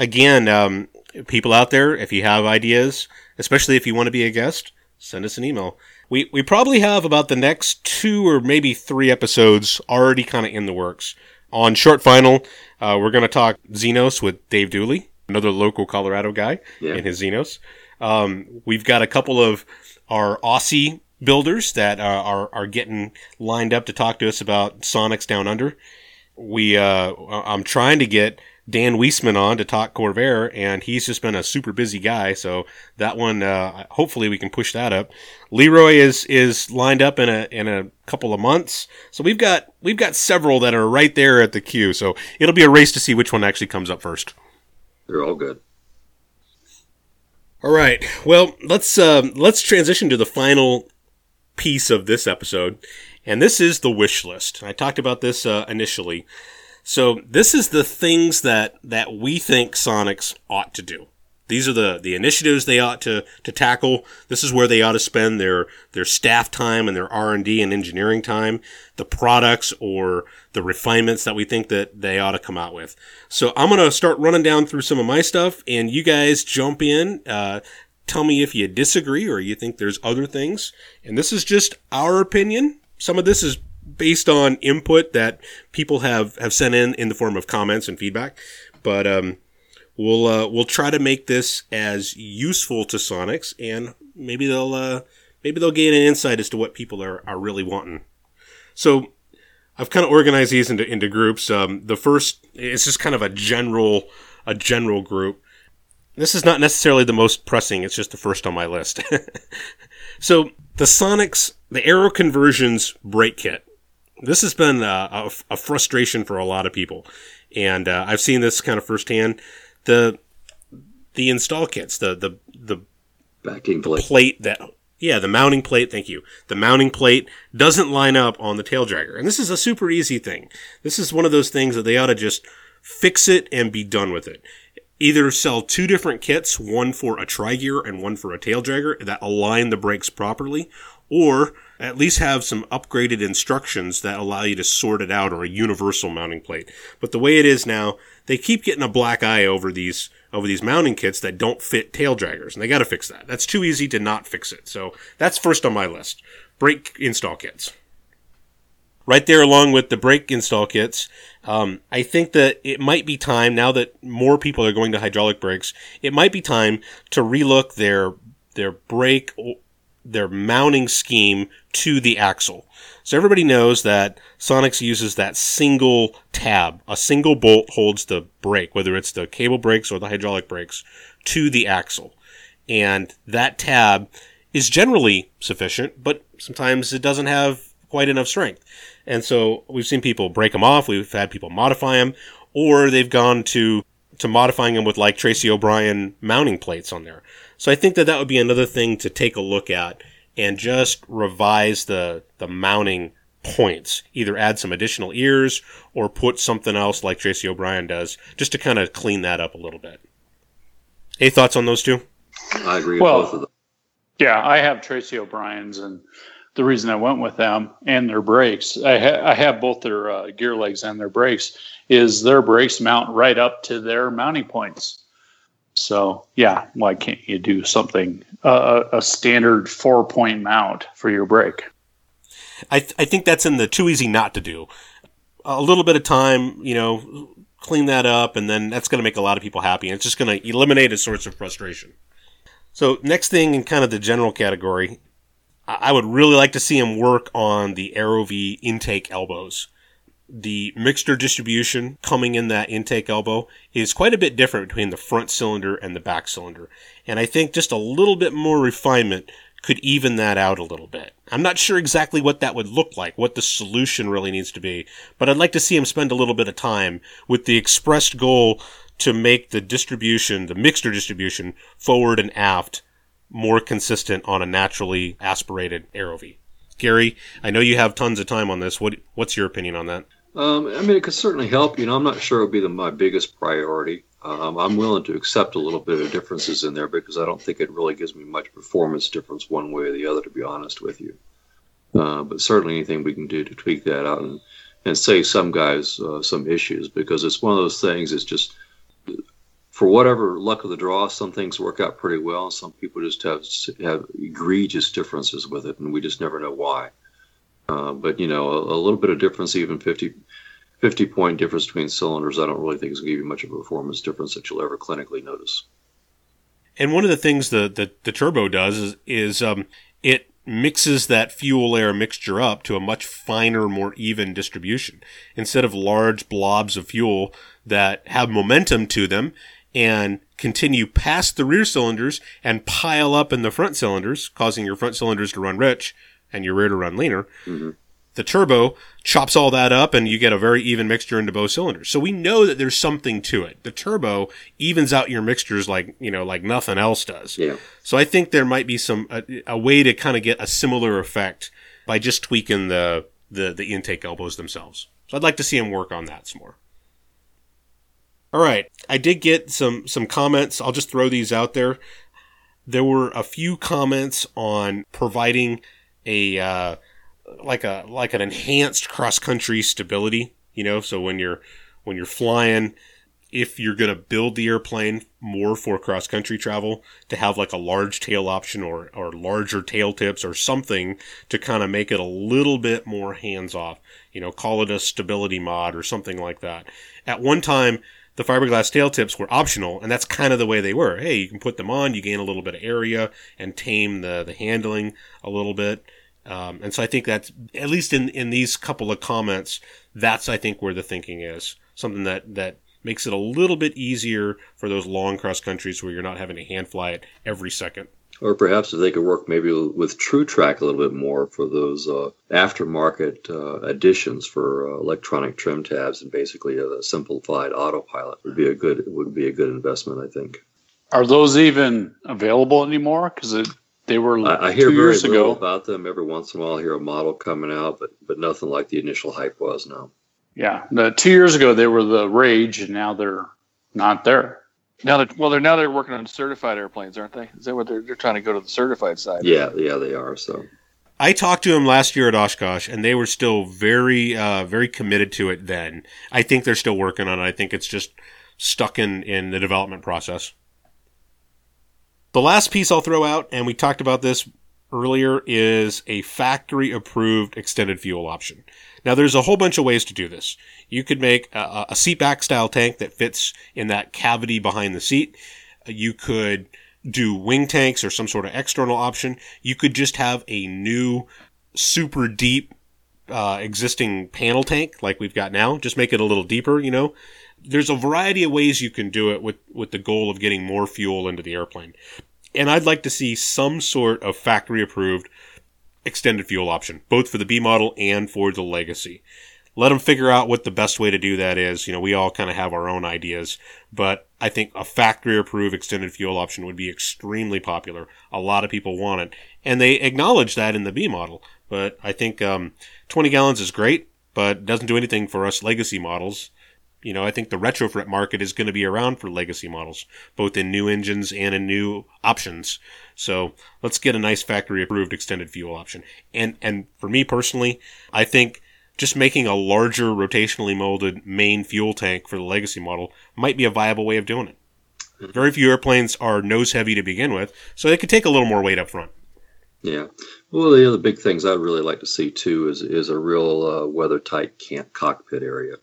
again, um, people out there, if you have ideas, especially if you want to be a guest, send us an email. We, we probably have about the next two or maybe three episodes already kind of in the works. On Short Final, uh, we're going to talk Xenos with Dave Dooley, another local Colorado guy yeah. in his Xenos. Um, we've got a couple of our Aussie builders that are, are, are getting lined up to talk to us about Sonex Down Under. We, uh, I'm trying to get Dan Weisman on to talk Corvair, and he's just been a super busy guy. So that one, uh, hopefully, we can push that up. Leroy is is lined up in a in a couple of months, so we've got we've got several that are right there at the queue. So it'll be a race to see which one actually comes up first. They're all good. All right. Well, let's uh, let's transition to the final piece of this episode, and this is the wish list. I talked about this uh, initially. So this is the things that that we think Sonex ought to do. These are the, the initiatives they ought to, to tackle. This is where they ought to spend their, their staff time and their R&D and engineering time, the products or the refinements that we think that they ought to come out with. So I'm to start running down through some of my stuff and you guys jump in. Uh, tell me if you disagree or you think there's other things. And this is just our opinion. Some of this is based on input that people have, have sent in in the form of comments and feedback. But, um, we'll uh, we'll try to make this as useful to Sonex, and maybe they'll uh, maybe they'll gain an insight as to what people are, are really wanting. So I've kind of organized these into into groups. Um, the first is just kind of a general a general group. This is not necessarily the most pressing. It's just the first on my list. so the Sonex, the Aero Conversions brake kit. This has been uh, a, a, frustration for a lot of people, and uh, I've seen this kind of firsthand the the install kits, the the the backing plate. plate that yeah, the mounting plate, thank you. The mounting plate doesn't line up on the tail dragger. And this is a super easy thing. This is one of those things that they ought to just fix it and be done with it. Either sell two different kits, one for a tri-gear and one for a tail dragger that align the brakes properly, or at least have some upgraded instructions that allow you to sort it out or a universal mounting plate. But the way it is now, they keep getting a black eye over these over these mounting kits that don't fit tail draggers, and they got to fix that. That's too easy to not fix it. So that's first on my list. Brake install kits. Right there, along with the brake install kits, um, I think that it might be time now that more people are going to hydraulic brakes. It might be time to relook their their brake their mounting scheme to the axle. So everybody knows that Sonex uses that single tab. A single bolt holds the brake, whether it's the cable brakes or the hydraulic brakes, to the axle. And that tab is generally sufficient, but sometimes it doesn't have quite enough strength. And so we've seen people break them off, we've had people modify them, or they've gone to to modifying them with like Tracy O'Brien mounting plates on there. So I think that that would be another thing to take a look at and just revise the the mounting points. Either add some additional ears or put something else like Tracy O'Brien does, just to kind of clean that up a little bit. Any thoughts on those two? I agree Well- both of them. Yeah, I have Tracy O'Brien's, and the reason I went with them and their brakes, I, ha- I have both their uh, gear legs and their brakes, is their brakes mount right up to their mounting points. So yeah, why can't you do something uh, a standard four point mount for your brake? I, th- I think that's in the too easy not to do. A little bit of time, you know, clean that up, and then that's going to make a lot of people happy. And it's just going to eliminate a source of frustration. So, next thing in kind of the general category, I I would really like to see him work on the AeroVee intake elbows. The mixture distribution coming in that intake elbow is quite a bit different between the front cylinder and the back cylinder. And I think just a little bit more refinement could even that out a little bit. I'm not sure exactly what that would look like, what the solution really needs to be, but I'd like to see him spend a little bit of time with the expressed goal to make the distribution, the mixture distribution, forward and aft more consistent on a naturally aspirated AeroVee. Gary, I know you have tons of time on this. What what's your opinion on that? Um, I mean, it could certainly help. You know, I'm not sure it would be the, my biggest priority. Um, I'm willing to accept a little bit of differences in there because I don't think it really gives me much performance difference one way or the other, to be honest with you. Uh, but certainly anything we can do to tweak that out and, and save some guys uh, some issues because it's one of those things. It's just for whatever luck of the draw, some things work out pretty well, and some people just have have egregious differences with it, and we just never know why. Uh, but you know, a, a little bit of difference, even 50, 50 point difference between cylinders, I don't really think is going to give you much of a performance difference that you'll ever clinically notice. And one of the things the, the, the turbo does is, is um, it mixes that fuel air mixture up to a much finer, more even distribution instead of large blobs of fuel that have momentum to them and continue past the rear cylinders and pile up in the front cylinders, causing your front cylinders to run rich and your rear to run leaner. Mhm. The turbo chops all that up and you get a very even mixture into both cylinders. So we know that there's something to it. The turbo evens out your mixtures like, you know, like nothing else does. Yeah. So I think there might be some a, a way to kind of get a similar effect by just tweaking the, the the intake elbows themselves. So I'd like to see him work on that some more. All right, I did get some some comments. I'll just throw these out there. There were a few comments on providing a uh, like a like an enhanced cross country stability. You know, so when you're when you're flying, if you're going to build the airplane more for cross country travel, to have like a large tail option or, or larger tail tips or something to kind of make it a little bit more hands off. You know, call it a stability mod or something like that. At one time, the fiberglass tail tips were optional, and that's kind of the way they were. Hey, you can put them on, you gain a little bit of area and tame the, the handling a little bit. Um, and so I think that's, at least in, in these couple of comments, that's, I think, where the thinking is. Something that, that makes it a little bit easier for those long cross countries where you're not having to hand fly it every second. Or perhaps if they could work maybe with TruTrak a little bit more for those uh, aftermarket uh, additions for uh, electronic trim tabs and basically a simplified autopilot would be a good would be a good investment, I think. Are those even available anymore? Because they were I, I hear very little ago. about them. Every once in a while, I hear a model coming out, but but nothing like the initial hype was. Now, Yeah, the, two years ago they were the rage, and now they're not there. Now that well, they're now they're working on certified airplanes, aren't they? Is that what they're they're trying to go to the certified side? yeah, yeah, they are. So I talked to him last year at Oshkosh, and they were still very, uh, very committed to it then. I think they're still working on it. I think it's just stuck in, in the development process. The last piece I'll throw out, and we talked about this earlier, is a factory approved extended fuel option. Now, there's a whole bunch of ways to do this. You could make a, a seat back style tank that fits in that cavity behind the seat. You could do wing tanks or some sort of external option. You could just have a new super deep uh, existing panel tank like we've got now. Just make it a little deeper, you know. There's a variety of ways you can do it with, with the goal of getting more fuel into the airplane. And I'd like to see some sort of factory approved extended fuel option, both for the B model and for the Legacy. Let them figure out what the best way to do that is. You know, we all kind of have our own ideas, but I think a factory approved extended fuel option would be extremely popular. A lot of people want it, and they acknowledge that in the B model. But I think um, 20 gallons is great, but doesn't do anything for us legacy models. You know, I think the retrofit market is going to be around for legacy models, both in new engines and in new options. So let's get a nice factory approved extended fuel option. And and for me personally, I think just making a larger rotationally molded main fuel tank for the legacy model might be a viable way of doing it. Very few airplanes are nose heavy to begin with, so they could take a little more weight up front. yeah. Well, the other big things I'd really like to see too is is a real uh, weather tight camp cockpit area.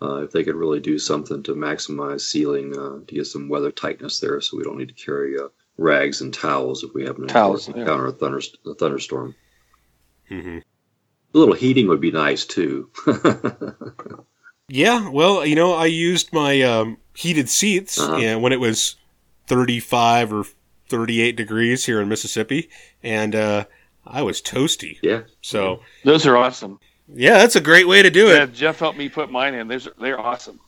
Uh, if they could really do something to maximize sealing uh, to get some weather tightness there, so we don't need to carry uh, rags and towels if we happen to Towels, encounter a, thunder, a thunderstorm. Mm-hmm. A little heating would be nice too. Yeah, well, you know, I used my um, heated seats Uh-huh. and when it was 35 or 38 degrees here in Mississippi, and uh, I was toasty. yeah. So, Those are awesome. Yeah, that's a great way to do Yeah, it. Jeff helped me put mine in. They're they're awesome.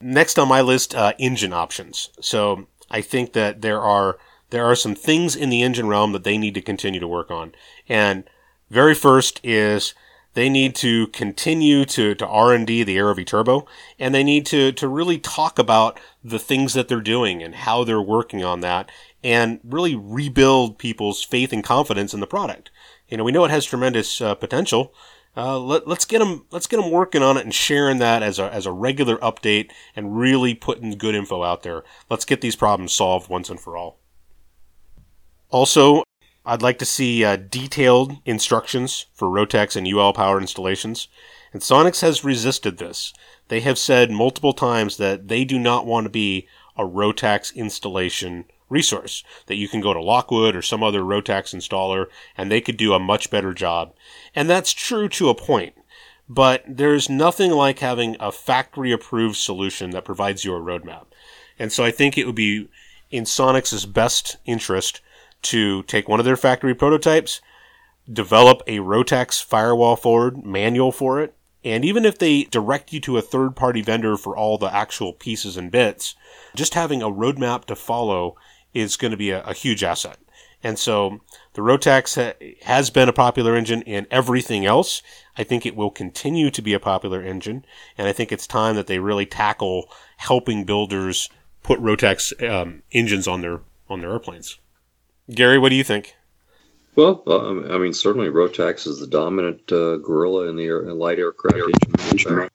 Next on my list, uh, engine options. So, I think that there are there are some things in the engine realm that they need to continue to work on. And very first is they need to continue to, to R&D the AeroVee Turbo, and they need to, to really talk about the things that they're doing and how they're working on that, and really rebuild people's faith and confidence in the product. You know, we know it has tremendous uh, potential. Uh, let, let's get them let's get them working on it and sharing that as a as a regular update and really putting good info out there. Let's get these problems solved once and for all. Also, I'd like to see uh, detailed instructions for Rotax and UL power installations. And Sonex has resisted this. They have said multiple times that they do not want to be a Rotax installation resource that you can go to Lockwood or some other Rotax installer and they could do a much better job. And that's true to a point. But there's nothing like having a factory approved solution that provides you a roadmap. And so I think it would be in Sonex's best interest to take one of their factory prototypes, develop a Rotax firewall forward manual for it, and even if they direct you to a third party vendor for all the actual pieces and bits, just having a roadmap to follow is going to be a, a huge asset. And so the Rotax ha- has been a popular engine in everything else. I think it will continue to be a popular engine. And I think it's time that they really tackle helping builders put Rotax um, engines on their on their airplanes. Gary, what do you think? Well, uh, I mean, certainly Rotax is the dominant uh, gorilla in the air, in light aircraft engine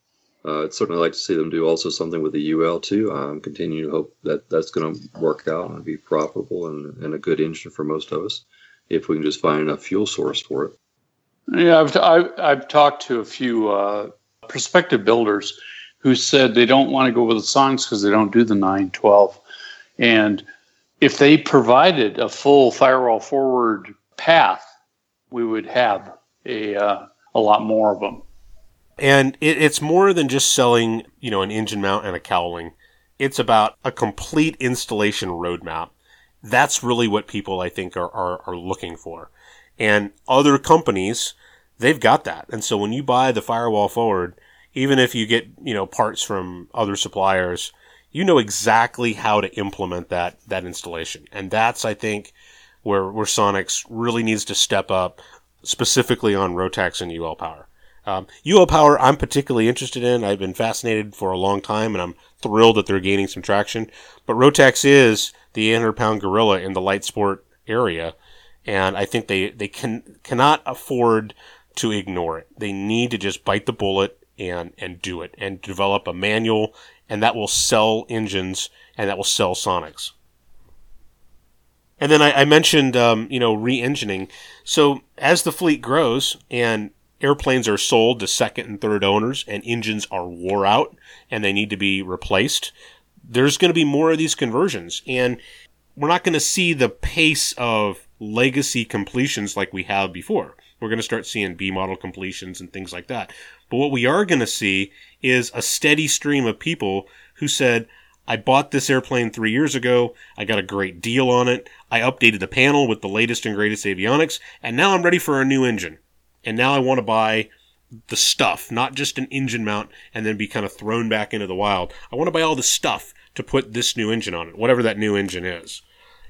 uh, I'd certainly like to see them do also something with the UL too. I'm continuing to hope that that's going to work out and be profitable and, and a good engine for most of us if we can just find enough fuel source for it. Yeah, I've, I've, I've talked to a few uh, prospective builders who said they don't want to go with the songs because they don't do the 912. And if they provided a full firewall forward path, we would have a, uh, a lot more of them. And it, it's more than just selling, you know, an engine mount and a cowling. It's about a complete installation roadmap. That's really what people, I think, are, are, are looking for. And other companies, they've got that. And so when you buy the firewall forward, even if you get, you know, parts from other suppliers, you know exactly how to implement that, that installation. And that's, I think, where, where Sonex really needs to step up specifically on Rotax and UL Power. Um, UL Power, I'm particularly interested in. I've been fascinated for a long time, and I'm thrilled that they're gaining some traction. But Rotax is the 800 pound gorilla in the light sport area, and I think they they can cannot afford to ignore it. They need to just bite the bullet and and do it and develop a manual, and that will sell engines and that will sell Sonex. And then I, I mentioned, um, you know, re-engineing. So as the fleet grows and airplanes are sold to second and third owners and engines are wore out and they need to be replaced, there's going to be more of these conversions. And we're not going to see the pace of legacy completions like we have before. We're going to start seeing B model completions and things like that. But what we are going to see is a steady stream of people who said, I bought this airplane three years ago. I got a great deal on it. I updated the panel with the latest and greatest avionics, and now I'm ready for a new engine and now I want to buy the stuff, not just an engine mount and then be kind of thrown back into the wild. I want to buy all the stuff to put this new engine on it, whatever that new engine is.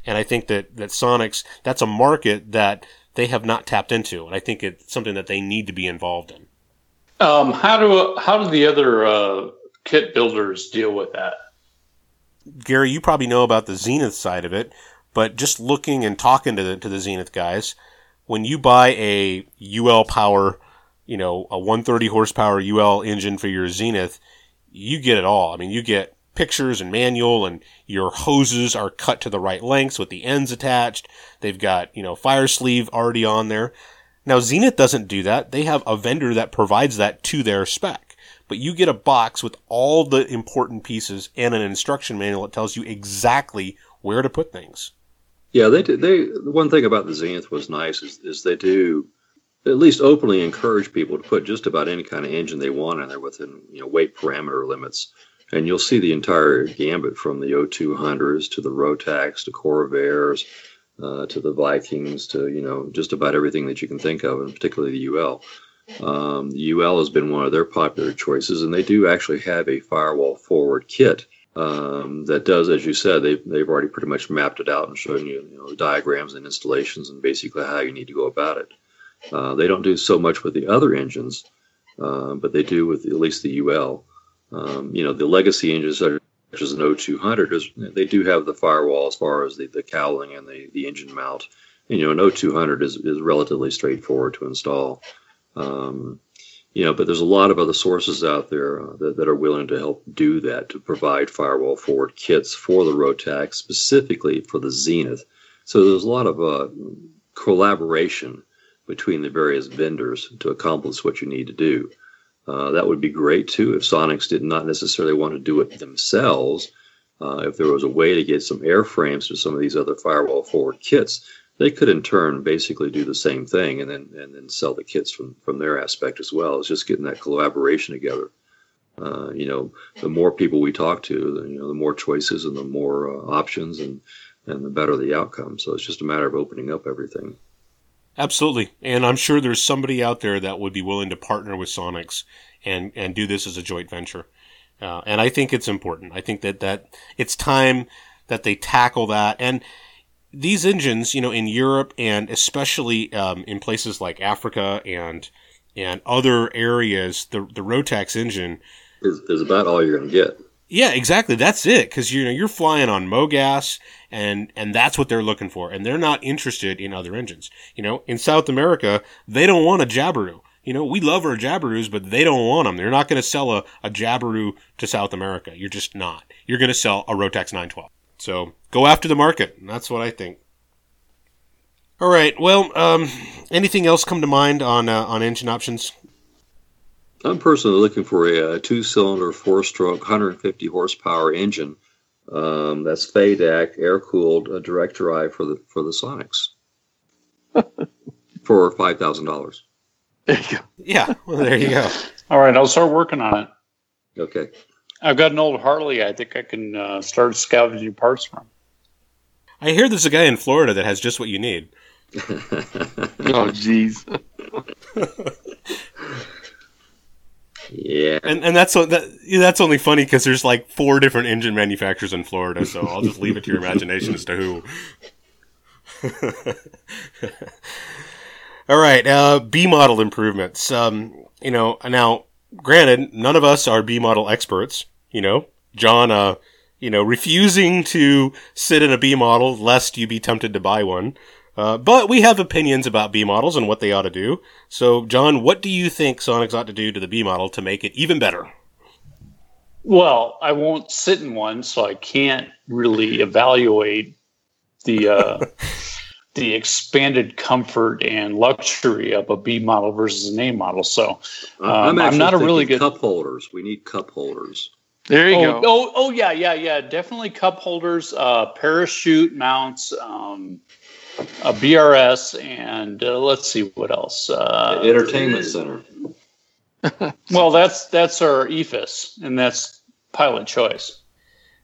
And I think that, that Sonex, that's a market that they have not tapped into. And I think it's something that they need to be involved in. Um, how do, how do the other, uh, kit builders deal with that? Gary, you probably know about the Zenith side of it, but just looking and talking to the, to the Zenith guys, when you buy a UL power, you know, a 130 horsepower UL engine for your Zenith, you get it all. I mean, you get pictures and manual and your hoses are cut to the right lengths with the ends attached. They've got, you know, fire sleeve already on there. Now, Zenith doesn't do that. They have a vendor that provides that to their spec. But you get a box with all the important pieces and an instruction manual that tells you exactly where to put things. Yeah, they. They one thing about the Zenith was nice is, is they do at least openly encourage people to put just about any kind of engine they want in there within you know weight parameter limits. And you'll see the entire gambit from the O200s to the Rotax to Corvairs uh, to the Vikings to you know just about everything that you can think of, and particularly the UL. Um, the UL has been one of their popular choices, and they do actually have a firewall forward kit um, that does, as you said, they've, they've already pretty much mapped it out and shown you, you know, diagrams and installations and basically how you need to go about it. Uh, they don't do so much with the other engines, uh, but they do with at least the UL. Um, you know, the legacy engines such as an O200, is, they do have the firewall as far as the, the cowling and the, the engine mount. And, you know, an O200 is, is relatively straightforward to install. Um, you know, but there's a lot of other sources out there uh, that, that, are willing to help do that to provide firewall forward kits for the Rotax, specifically for the Zenith. So there's a lot of uh, collaboration between the various vendors to accomplish what you need to do. Uh, that would be great too if Sonex did not necessarily want to do it themselves. uh, if there was a way to get some airframes to some of these other firewall forward kits, they could in turn basically do the same thing and then and then sell the kits from from their aspect as well. It's just getting that collaboration together. Uh, you know, the more people we talk to, the, you know, the more choices and the more uh, options and and the better the outcome. So it's just a matter of opening up everything. Absolutely, and I'm sure there's somebody out there that would be willing to partner with Sonex and and do this as a joint venture. Uh, and I think it's important. I think that that it's time that they tackle that. And these engines, you know, in Europe and especially um, in places like Africa and and other areas, the the Rotax engine is, is about all you're going to get. Yeah, exactly. That's it. Because you know you're flying on MoGas, and and that's what they're looking for, and they're not interested in other engines. You know, in South America, they don't want a Jabiru. You know, we love our Jabirus, but they don't want them. They're not going to sell a, a Jabiru to South America. You're just not. You're going to sell a Rotax 912. So go after the market. That's what I think. All right. Well, um, anything else come to mind on uh, on engine options? I'm personally looking for a, a two-cylinder, four-stroke, 150 horsepower engine. Um, that's FADEC, air-cooled, uh, direct drive for the for the Sonex for five thousand dollars. There you go. Yeah. Well, there you go. All right, I'll start working on it. Okay. I've got an old Harley. I think I can uh, start scavenging parts from. I hear there's a guy in Florida that has just what you need. Oh, jeez. yeah. And and that's that, that's only funny because there's like four different engine manufacturers in Florida. So I'll just leave it to your imagination as to who. All right, uh, B model improvements. Um, you know, now granted, none of us are B model experts. You know, John, uh, you know, refusing to sit in a B model lest you be tempted to buy one. Uh, but we have opinions about B models and what they ought to do. So, John, what do you think Sonex ought to do to the B model to make it even better? Well, I won't sit in one, so I can't really evaluate the uh, the expanded comfort and luxury of a B model versus an A model. So um, I'm, actually not a really good. cup holders. We need cup holders. There you oh, go. oh, oh, yeah, yeah, yeah. Definitely cup holders, uh, parachute mounts, um, a BRS, and uh, let's see what else. Uh, Entertainment center. Well, that's that's our EFIS, and that's pilot choice.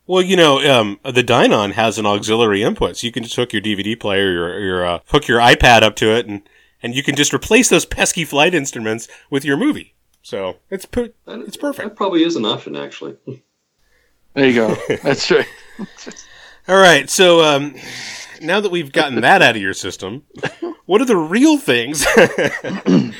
Well, you know, um, the Dynon has an auxiliary input, so you can just hook your DVD player, your, your uh, hook your iPad up to it, and and you can just replace those pesky flight instruments with your movie. So it's per- it's perfect. That probably is an option, actually. There you go. That's right. All right, so um, now that we've gotten that out of your system, what are the real things?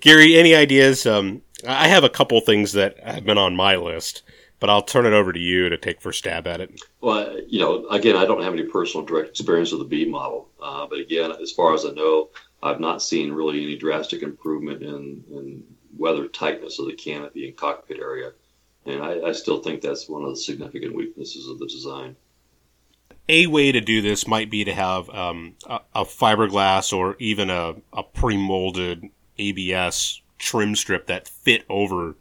Gary, any ideas? Um, I have a couple things that have been on my list, but I'll turn it over to you to take first stab at it. Well, you know, again, I don't have any personal direct experience with the B model, uh, but again, as far as I know, I've not seen really any drastic improvement in, in weather tightness of the canopy and cockpit area, and I, I still think that's one of the significant weaknesses of the design. a way to do this might be to have um, a, a fiberglass or even a, a pre-molded ABS trim strip that fit over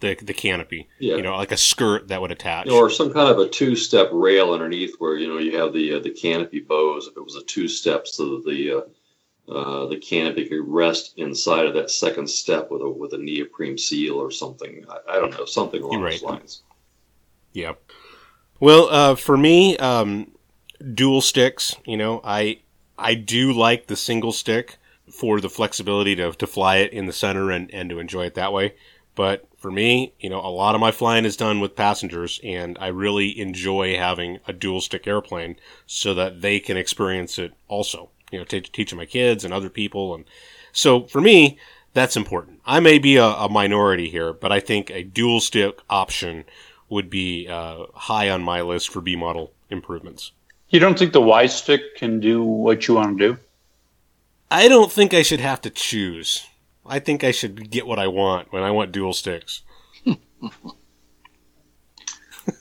the the canopy. Yeah. You know, like a skirt that would attach. or some kind of a two-step rail underneath where you know you have the uh, the canopy bows. If it was a two-step, so that the uh, uh, the canopy could rest inside of that second step with a with a neoprene seal or something. I, I don't know, something along You're those lines. Yeah. Well, uh, for me, um, dual sticks. You know, I I do like the single stick for the flexibility to to fly it in the center and and to enjoy it that way. But for me, you know, a lot of my flying is done with passengers, and I really enjoy having a dual stick airplane so that they can experience it also. You know, to teaching my kids and other people, and so for me, that's important. I may be a, a minority here, but I think a dual stick option would be uh, high on my list for B model improvements. You don't think the Y stick can do what you want to do? I don't think I should have to choose. I think I should get what I want when I want dual sticks. I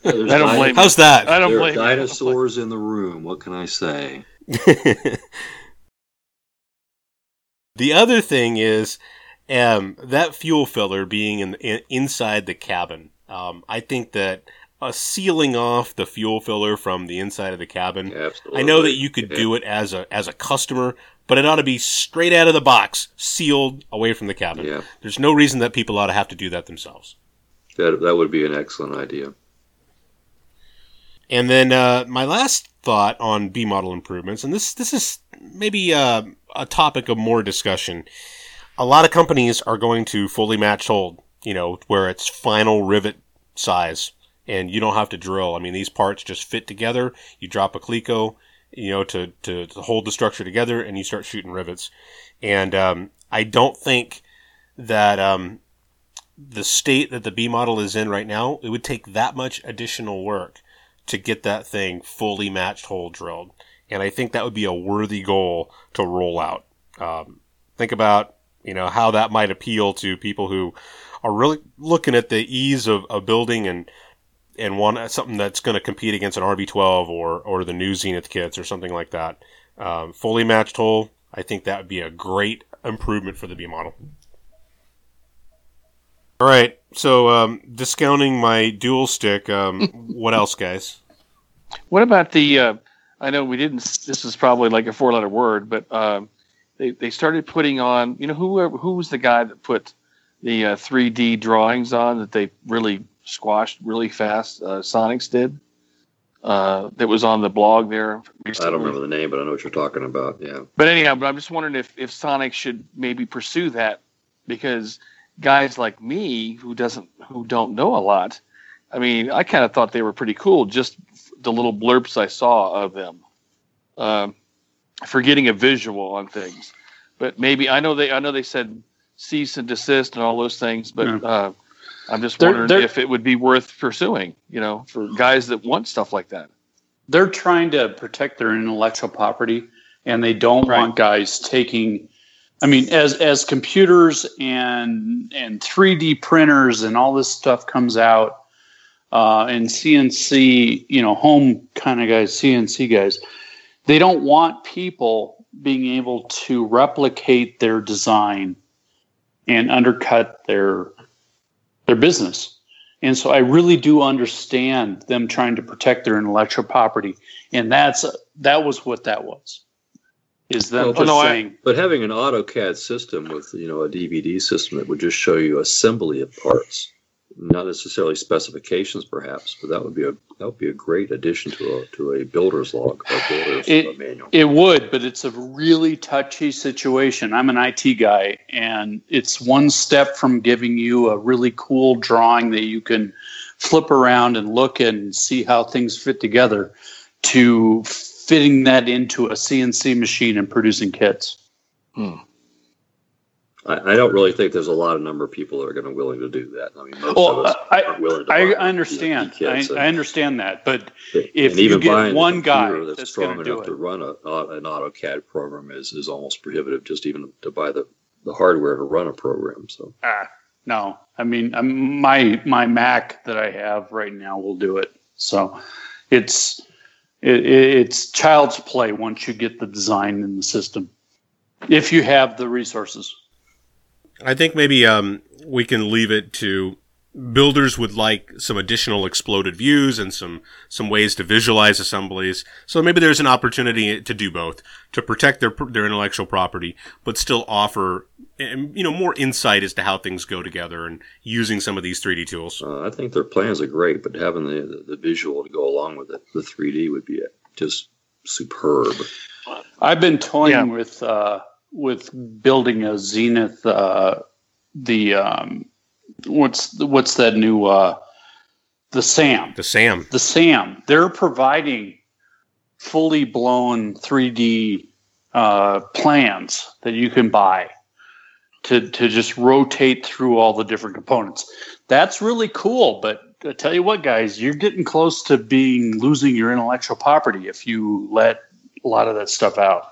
don't blame How's that? I don't There are blame you. dinosaurs in the room. What can I say? the other thing is um, that fuel filler being in, in inside the cabin. Um, I think that uh, sealing off the fuel filler from the inside of the cabin. Absolutely. I know that you could Yeah. do it as a as a customer, but it ought to be straight out of the box, sealed away from the cabin. Yeah, There's no reason that people ought to have to do that themselves. that that would be an excellent idea. And then uh, my last thought on B model improvements, and this this is maybe uh, a topic of more discussion. A lot of companies are going to fully match hold, you know, where it's final rivet size, and you don't have to drill. I mean, these parts just fit together. You drop a Cleco, you know, to to, to hold the structure together, and you start shooting rivets. And um, I don't think that um, the state that the B model is in right now, it would take that much additional work to get that thing fully matched hole drilled. And I think that would be a worthy goal to roll out. Um, think about, you know, how that might appeal to people who are really looking at the ease of, of building and, and want something that's going to compete against an RV-12 or, or the new Zenith kits or something like that. Um, fully matched hole, I think that would be a great improvement for the B model. All right, so um, discounting my dual stick, um, what else, guys? What about the? Uh, I know we didn't. This is probably like a four-letter word, but um, they they started putting on. You know, who who was the guy that put the uh, 3D drawings on that they really squashed really fast? Uh, Sonex did. Uh, that was on the blog there. I don't remember the name, but I know what you're talking about. Yeah. But anyhow, but I'm just wondering if if Sonex should maybe pursue that because guys like me who doesn't who don't know a lot, I mean, I kind of thought they were pretty cool. Just the little blurps I saw of them, um, for getting a visual on things. But maybe I know they I know they said cease and desist and all those things, but Yeah. uh, I'm just They're- wondering they're- if it would be worth pursuing. You know, for guys that want stuff like that. they're trying to protect their intellectual property and they don't Right. want guys taking i mean as as computers and and 3d printers and all this stuff comes out uh, and cnc you know home kind of guys cnc guys they don't want people being able to replicate their design and undercut their their business and so I really do understand them trying to protect their intellectual property. And that's that was what that was. Is them Well, just no, I- saying, But having an AutoCAD system with you know a DVD system that would just show you assembly of parts, not necessarily specifications, perhaps, but that would be a that would be a great addition to a to a builder's log or builder's It- manual. it would, but it's a really touchy situation. I'm an IT guy, and it's one step from giving you a really cool drawing that you can flip around and look and see how things fit together to fitting that into a CNC machine and producing kits. I, I don't really think there's a lot of number of people that are going to willing to do that. I mean, most of us I, aren't willing to. I buy understand. Kits I, and- I understand that, but if you get one guy that's, that's strong enough to run a, uh, an AutoCAD program is, is almost prohibitive just even to buy the, the hardware to run a program. So Ah, no. I mean, um, my my Mac that I have right now will do it. So it's it, it's child's play once you get the design in the system. If you have the resources. I think maybe um, we can leave it to builders would like some additional exploded views and some some ways to visualize assemblies. So maybe there's an opportunity to do both to protect their their intellectual property, but still offer um, you know more insight as to how things go together and using some of these 3D tools. uh, I think their plans are great, but having the, the, the visual to go along with it, the 3D would be just superb. I've been toying Yeah. with uh, with building a Zenith. Uh, the um, what's what's that new uh, the Sam. The Sam. the SAM, they're providing fully blown 3D uh, plans that you can buy to, to just rotate through all the different components. That's really cool, but I tell you what, guys, you're getting close to being losing your intellectual property if you let a lot of that stuff out.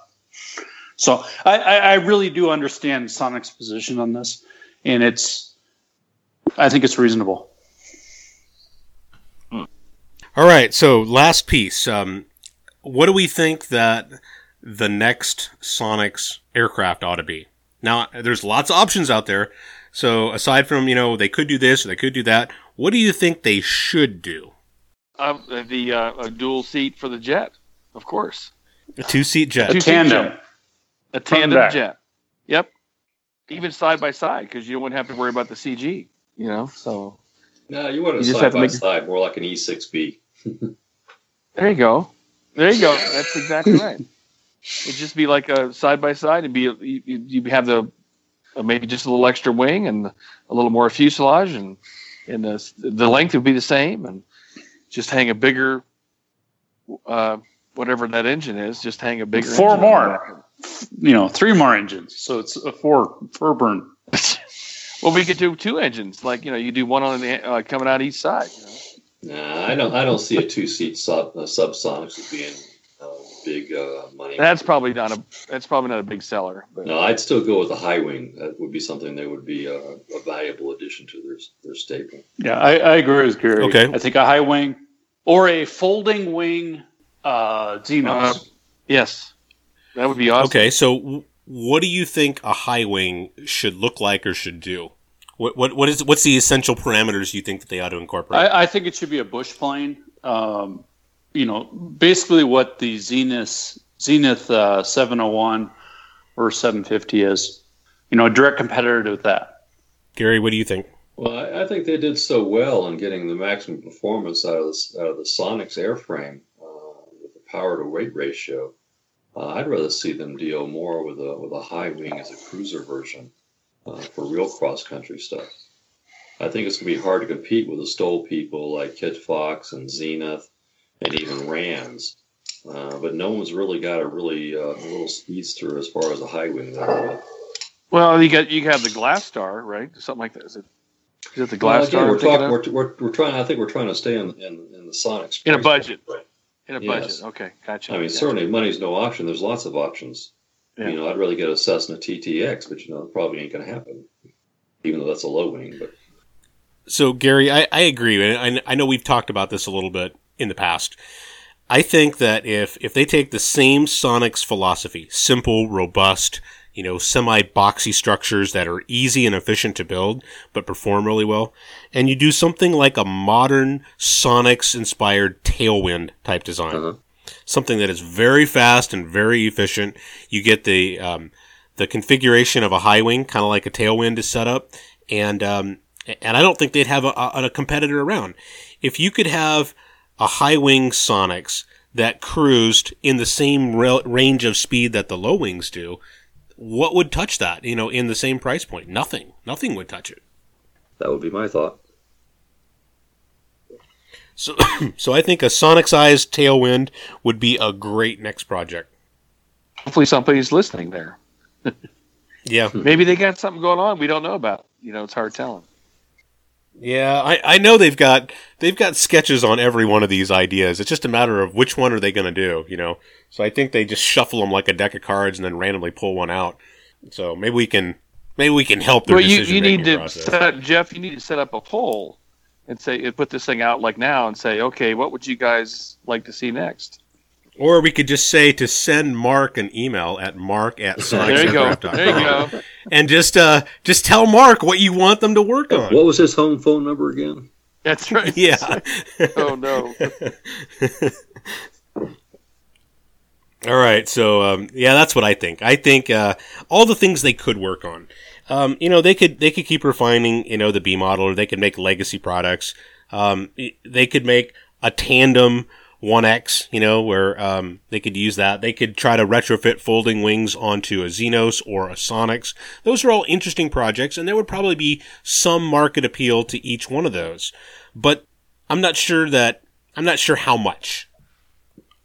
So I, I, I really do understand Sonex's position on this, and it's I think it's reasonable. All right, so last piece. Um, what do we think that the next Sonex aircraft ought to be? Now, there's lots of options out there. So aside from, you know, they could do this or they could do that, what do you think they should do? Uh, the uh, a dual seat for the jet, of course. A two seat jet. A Two-seat tandem. jet. A tandem jet. Yep. Even side by side, because you wouldn't have to worry about the CG. You know, so No, you want You it just side have to by make- side, more like an E E6B. there you go. There you go. That's exactly right. It'd just be like a side by side. It'd be you, you you have the uh, maybe just a little extra wing and a little more fuselage, and and the the length would be the same, and just hang a bigger, uh, whatever that engine is. Just hang a bigger. Four engine on the more. You know, three more engines. So it's a four four burn. back. well, we could do two engines. Like you know, you do one on the uh, coming out each side. You know? Nah, I don't. I don't see a two-seat sub uh, Subsonex as being uh, big uh, money. That's probably not a that's probably not a big seller. But no, I'd still go with the high wing. That would be something that would be uh, a valuable addition to their their staple. Yeah, I, I agree with Gary. Okay. I think a high wing or a folding wing uh, Xenos. Uh, yes, that would be awesome. Okay, so w- what do you think a high wing should look like or should do? What what what is what's the essential parameters you think that they ought to incorporate? I, I think it should be a bush plane. Um, you know, basically what the Zenith Zenith uh, 701 or 750 is. You know, a direct competitor to that. Gary, what do you think? Well, I, I think they did so well in getting the maximum performance out of the, out of the Sonex airframe uh, with the power to weight ratio. Uh, I'd rather see them deal more with a with a high wing as a cruiser version uh, for real cross country stuff. I think it's going to be hard to compete with the STOL people like Kitfox and Zenith and even Rans. Uh, but no one's really got a really uh, a little speedster as far as a high wing. Well, you got you have the GlaStar, right? Something like that. Is it? Is it the Glass Well, Star? again, I'm we're, talking, we're, we're, we're trying. I think we're trying to stay in in, in the Sonex In a budget. point. In a yes. budget. Okay, gotcha. I mean, Gotcha. certainly money's no option. There's lots of options. Yeah. You know, I'd rather get a Cessna TTX, but you know, it probably ain't going to happen, even though that's a low wing. But So, Gary, I, I agree, and I, I know we've talked about this a little bit in the past. I think that if if they take the same Sonex philosophy, simple, robust, you know, semi boxy structures that are easy and efficient to build but perform really well, and you do something like a modern Sonex inspired tailwind type design, uh-huh. something that is very fast and very efficient. You get the um, the configuration of a high wing, kind of like a tailwind is set up, and um, and I don't think they'd have a, a, a competitor around. If you could have a high wing Sonex that cruised in the same ra- range of speed that the low wings do, what would touch that? You know, in the same price point, nothing. Nothing would touch it. that would be my thought. So, so I think a Sonex-sized tailwind would be a great next project. Hopefully, somebody's listening there. Yeah, Maybe they got something going on we don't know about. You know, it's hard telling. Yeah. I, I know they've got they've got sketches on every one of these ideas. It's just a matter of which one are they going to do. You know, so I think they just shuffle them like a deck of cards and then randomly pull one out. So maybe we can maybe we can help their Well, you, decision you need to process. set, Jeff. You need to set up a poll and say put this thing out like now and say, okay, what would you guys like to see next? Or we could just say to send Mark an email at mark at There you go. There you go. And just uh just tell Mark what you want them to work on. What was his home phone number again? That's right. Yeah. Oh no. All right, so um, yeah, that's what I think. I think uh, all the things they could work on. Um, you know, they could they could keep refining, you know, the B model, or they could make legacy products. Um, they could make a tandem Onex, you know, where um, they could use that. They could try to retrofit folding wings onto a Xenos or a Sonex. Those are all interesting projects, and there would probably be some market appeal to each one of those. But I'm not sure that I'm not sure how much.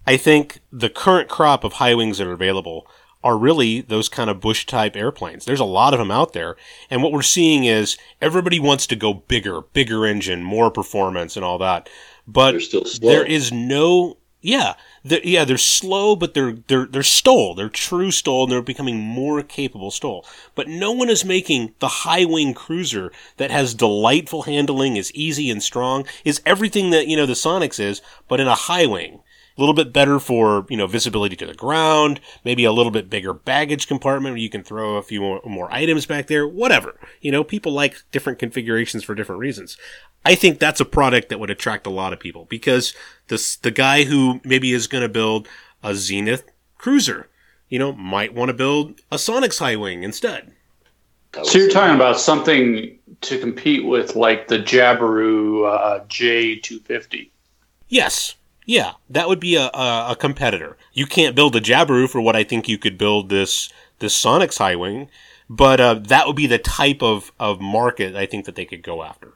I think the current crop of high wings that are available are really those kind of bush type airplanes. There's a lot of them out there. And what we're seeing is everybody wants to go bigger, bigger engine, more performance and all that. But They're still slow. there is no, yeah, they're, yeah, they're slow, but they're, they're, they're STOL. They're true STOL and they're becoming more capable STOL. But no one is making the high wing cruiser that has delightful handling, is easy and strong, is everything that, you know, the Sonex is, but in a high wing. a little bit better for, you know, visibility to the ground, maybe a little bit bigger baggage compartment where you can throw a few more, more items back there, whatever. You know, people like different configurations for different reasons. I think that's a product that would attract a lot of people because this, the guy who maybe is going to build a Zenith cruiser, you know, might want to build a Sonex High Wing instead. So you're talking about something to compete with like the Jabiru uh, J250. Yes. Yeah, that would be a, a, a, competitor. You can't build a Jabiru for what I think you could build this this Sonex High Wing, but uh, that would be the type of, of market I think that they could go after.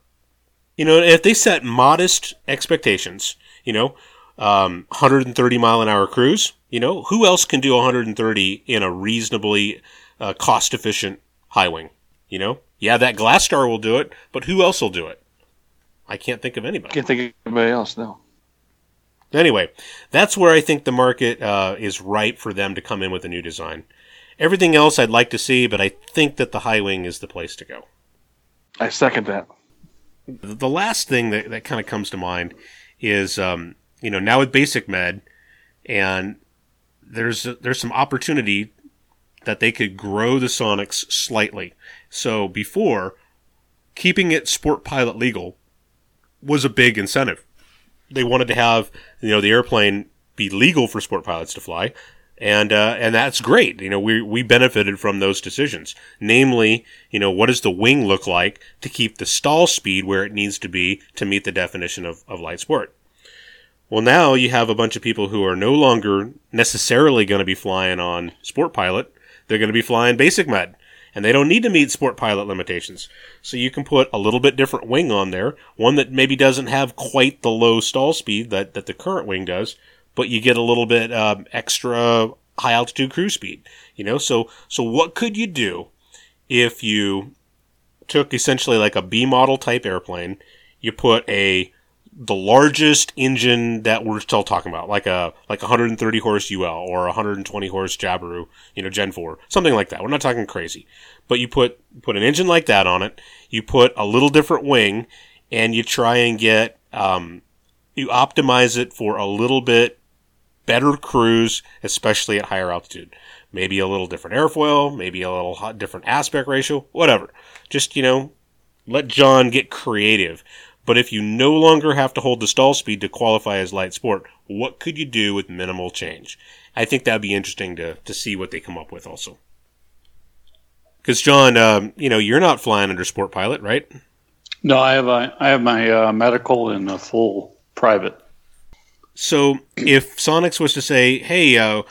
You know, if they set modest expectations, you know, um, 130 mile an hour cruise, you know, who else can do 130 in a reasonably uh, cost efficient high wing? You know, yeah, that GlaStar will do it, but who else will do it? I can't think of anybody. Can't think of anybody else. No. Anyway, that's where I think the market uh, is ripe for them to come in with a new design. Everything else I'd like to see, but I think that the high wing is the place to go. I second that. The last thing that, that kind of comes to mind is, um, you know, now with Basic Med, and there's there's some opportunity that they could grow the Sonex slightly. So before, keeping it Sport Pilot legal was a big incentive they wanted to have you know the airplane be legal for sport pilots to fly, and uh, and that's great. You know, we we benefited from those decisions. Namely, you know, what does the wing look like to keep the stall speed where it needs to be to meet the definition of, of light sport. Well, now you have a bunch of people who are no longer necessarily going to be flying on Sport Pilot. They're going to be flying Basic Med and they don't need to meet sport pilot limitations. So you can put a little bit different wing on there, one that maybe doesn't have quite the low stall speed that, that the current wing does, but you get a little bit um, extra high altitude cruise speed. You know, so so what could you do if you took essentially like a B model type airplane, you put a the largest engine that we're still talking about, like a like 130 horse UL or 120 horse Jabiru, you know, Gen 4, something like that. We're not talking crazy, but you put put an engine like that on it, you put a little different wing, and you try and get um, you optimize it for a little bit better cruise, especially at higher altitude. Maybe a little different airfoil, maybe a little different aspect ratio, whatever. Just you know, let John get creative but if you no longer have to hold the stall speed to qualify as light sport, what could you do with minimal change? I think that'd be interesting to, to see what they come up with also. Because John, um, you know, you're not flying under Sport Pilot, right? No, I have a, I have my uh, medical and a full private. So if Sonex was to say, "Hey, uh,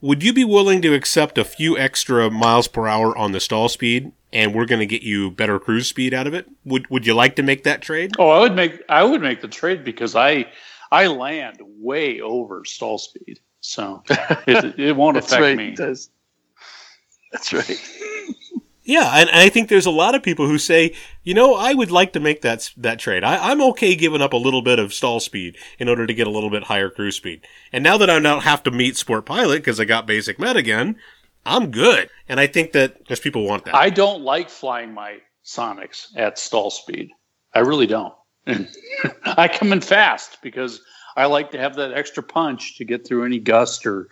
would you be willing to accept a few extra miles per hour on the stall speed and we're going to get you better cruise speed out of it. Would Would you like to make that trade? Oh, I would make I would make the trade because I I land way over stall speed, so it, it won't affect right. me. That's, that's right. Yeah, and, I think there's a lot of people who say, you know, I would like to make that that trade. I, am okay giving up a little bit of stall speed in order to get a little bit higher cruise speed. And now that I don't have to meet Sport Pilot because I got Basic Med again, I'm good. And I think that there's people want that. I don't like flying my Sonex at stall speed. I really don't. I come in fast because I like to have that extra punch to get through any gust or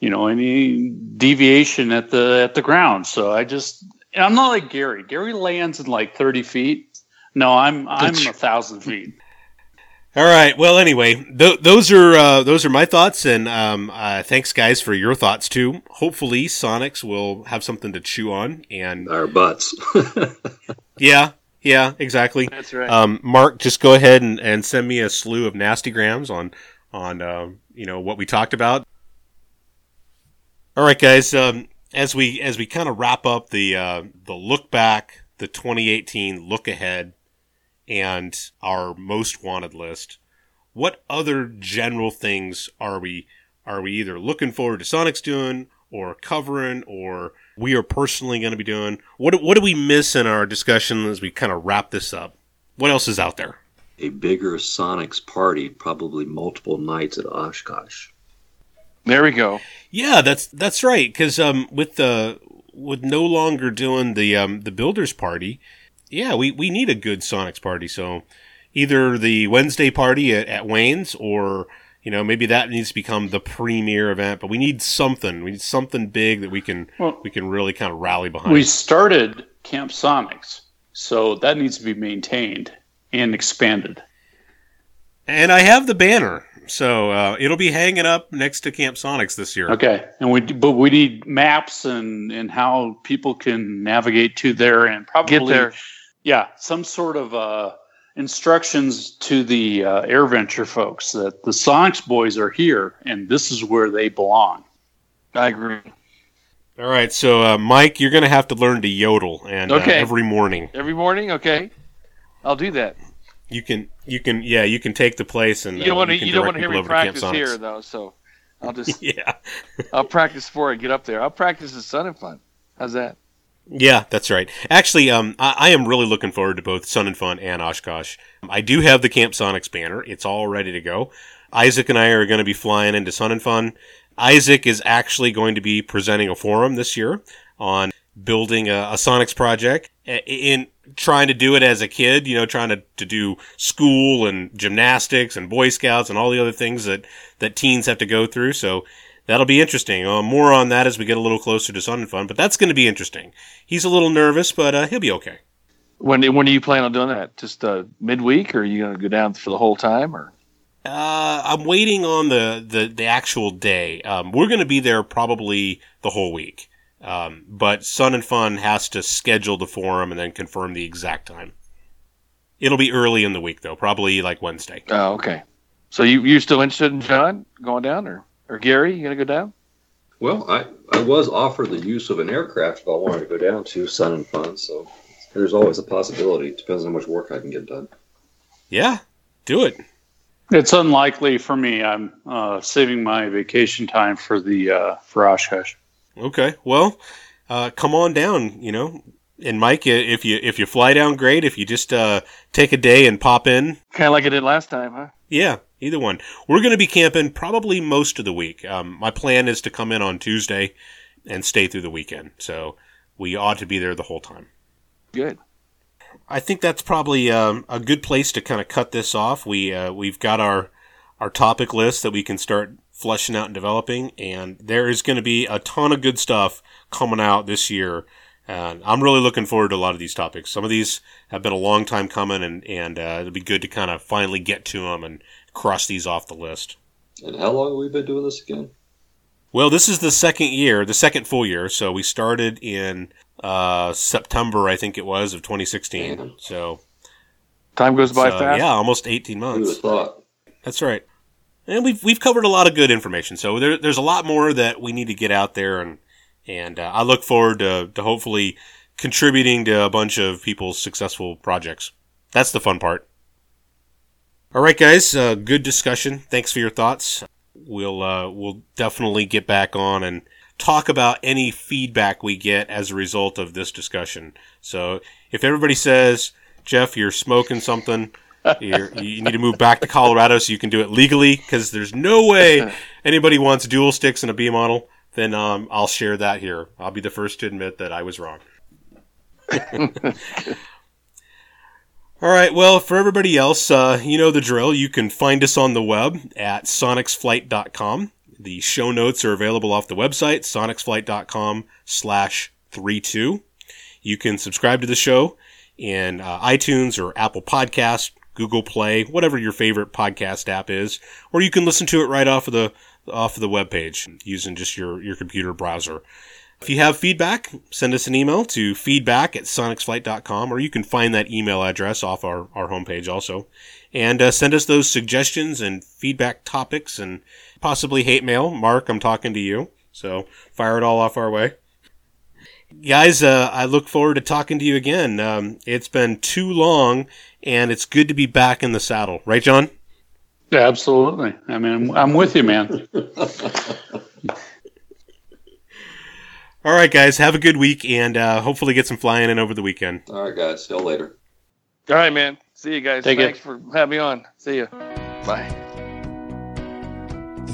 you know any deviation at the at the ground. So I just I'm not like Gary. Gary lands in like 30 feet. No, I'm I'm a thousand feet. All right. Well, anyway, th- those are uh, those are my thoughts, and um, uh, thanks, guys, for your thoughts too. Hopefully, Sonex will have something to chew on, and our butts. yeah, yeah, exactly. That's right. Um, Mark, just go ahead and, and send me a slew of nasty grams on on uh, you know what we talked about. All right, guys. Um, as we as we kind of wrap up the uh, the look back, the 2018 look ahead and our most wanted list, what other general things are we are we either looking forward to Sonex doing or covering or we are personally going to be doing? What what do we miss in our discussion as we kind of wrap this up? What else is out there? A bigger Sonex party, probably multiple nights at Oshkosh. There we go. Yeah, that's that's right. Because um, with the with no longer doing the um, the builders party, yeah, we, we need a good Sonex party. So either the Wednesday party at, at Wayne's or, You know, maybe that needs to become the premier event, but we need something. We need something big that we can Well- we can really kind of rally behind. We started Camp Sonex, so that needs to be maintained and expanded. and I have the banner, so uh, it'll be hanging up next to Camp Sonex this year. Okay, and we but we need maps and and how people can navigate to there and probably Get there. Yeah, some sort of uh, instructions to the uh, AirVenture folks that the Sonex boys are here and this is where they belong. I agree. All right, so uh, Mike, you're going to have to learn to yodel, and uh, Okay. every morning Every morning, okay. I'll do that. You can you can yeah you can take the place and You don't uh, want to. can You don't want to hear me practice here, though. So I'll just. Yeah, I'll practice before I get up there. I'll practice the Sun and Fun. How's that? yeah, that's right. Actually, um, I, I am really looking forward to both Sun and Fun and Oshkosh. I do have the Camp Sonex banner; it's all ready to go. Isaac and I are going to be flying into Sun and Fun. Isaac is actually going to be presenting a forum this year on building a, a Sonex project in trying to do it as a kid, you know, trying to, to do school and gymnastics and Boy Scouts and all the other things that, that teens have to go through. So that'll be interesting. Uh, more on that as we get a little closer to Sun and Fun, but that's going to be interesting. He's a little nervous, but uh, he'll be okay. When when do you plan on doing that? Just uh, midweek, or are you going to go down for the whole time? Or Uh, I'm waiting on the, the, the actual day. Um, we're going to be there probably the whole week. Um, but Sun and Fun has to schedule the forum and then confirm the exact time. It'll be early in the week though, probably like Wednesday. oh, okay. So you you still interested in John going down, or or Gary? You going to go down? Well, I, I was offered the use of an aircraft if I wanted to go down to Sun and Fun, so there's always a possibility. It depends on how much work I can get done. Yeah, do it. It's unlikely for me. I'm uh, saving my vacation time for the uh, for Oshkosh. Okay. Well, uh, come on down, you know. And Mike, if you if you fly down, great. If you just uh, take a day and pop in, Kind of like I did last time, huh? Yeah, either one. We're going to be camping probably most of the week. Um, my plan is to come in on Tuesday and stay through the weekend. So we ought to be there the whole time. Good. I think that's probably um, a good place to kind of cut this off. We uh, we've got our our topic list that we can start fleshing out and developing, and there is going to be a ton of good stuff coming out this year. And I'm really looking forward to a lot of these topics. Some of these have been a long time coming, and and uh, it'll be good to kind of finally get to them and cross these off the list. And how long have we been doing this again? Well, this is the second year, the second full year. So we started in uh, September, I think it was, of 2016. Damn. So Time goes by so, fast. yeah, almost 18 Who would months. have thought? That's right. And we've we've covered a lot of good information. So there, there's a lot more that we need to get out there, and and uh, I look forward to to hopefully contributing to a bunch of people's successful projects. That's the fun part. All right, guys. Uh, good discussion. Thanks for your thoughts. We'll uh, we'll definitely get back on and talk about any feedback we get as a result of this discussion. So if everybody says, Jeff, you're smoking something, you're, you need to move back to Colorado so you can do it legally because there's no way anybody wants dual sticks in a B model, then um, I'll share that here. I'll be the first to admit that I was wrong. All right. Well, for everybody else, uh, you know the drill. You can find us on the web at sonexflight.com. The show notes are available off the website, sonexflight.com slash 32. You can subscribe to the show in uh, iTunes or Apple Podcast, Google Play, whatever your favorite podcast app is, or you can listen to it right off of the off of the webpage using just your, your computer browser. If you have feedback, send us an email to feedback at sonexflight.com, or you can find that email address off our, our homepage also. And uh, send us those suggestions and feedback topics and possibly hate mail. Mark, I'm talking to you. So fire it all off our way. Guys, uh, I look forward to talking to you again. Um, it's been too long, and it's good to be back in the saddle. Right, John? Yeah, absolutely. I mean, I'm, I'm with you, man. All right, guys, have a good week, and uh, hopefully get some flying in over the weekend. All right, guys. See you later. All right, man. See you guys. Take it. Thanks for having me on. See you. Bye.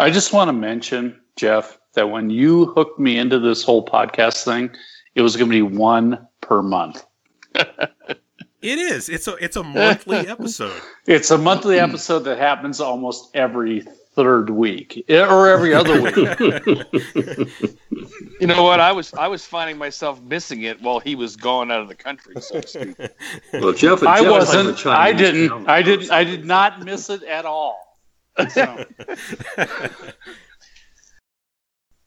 I just want to mention, Jeff, that when you hooked me into this whole podcast thing, it was going to be one per month. It is. It's a it's a monthly episode. It's a monthly episode that happens almost every third week eh, or every other week. You know what? I was I was finding myself missing it while he was gone out of the country, so to speak. Well, Jeff, I Jeff wasn't. chime I didn't. I didn't. I did not miss it at all. So,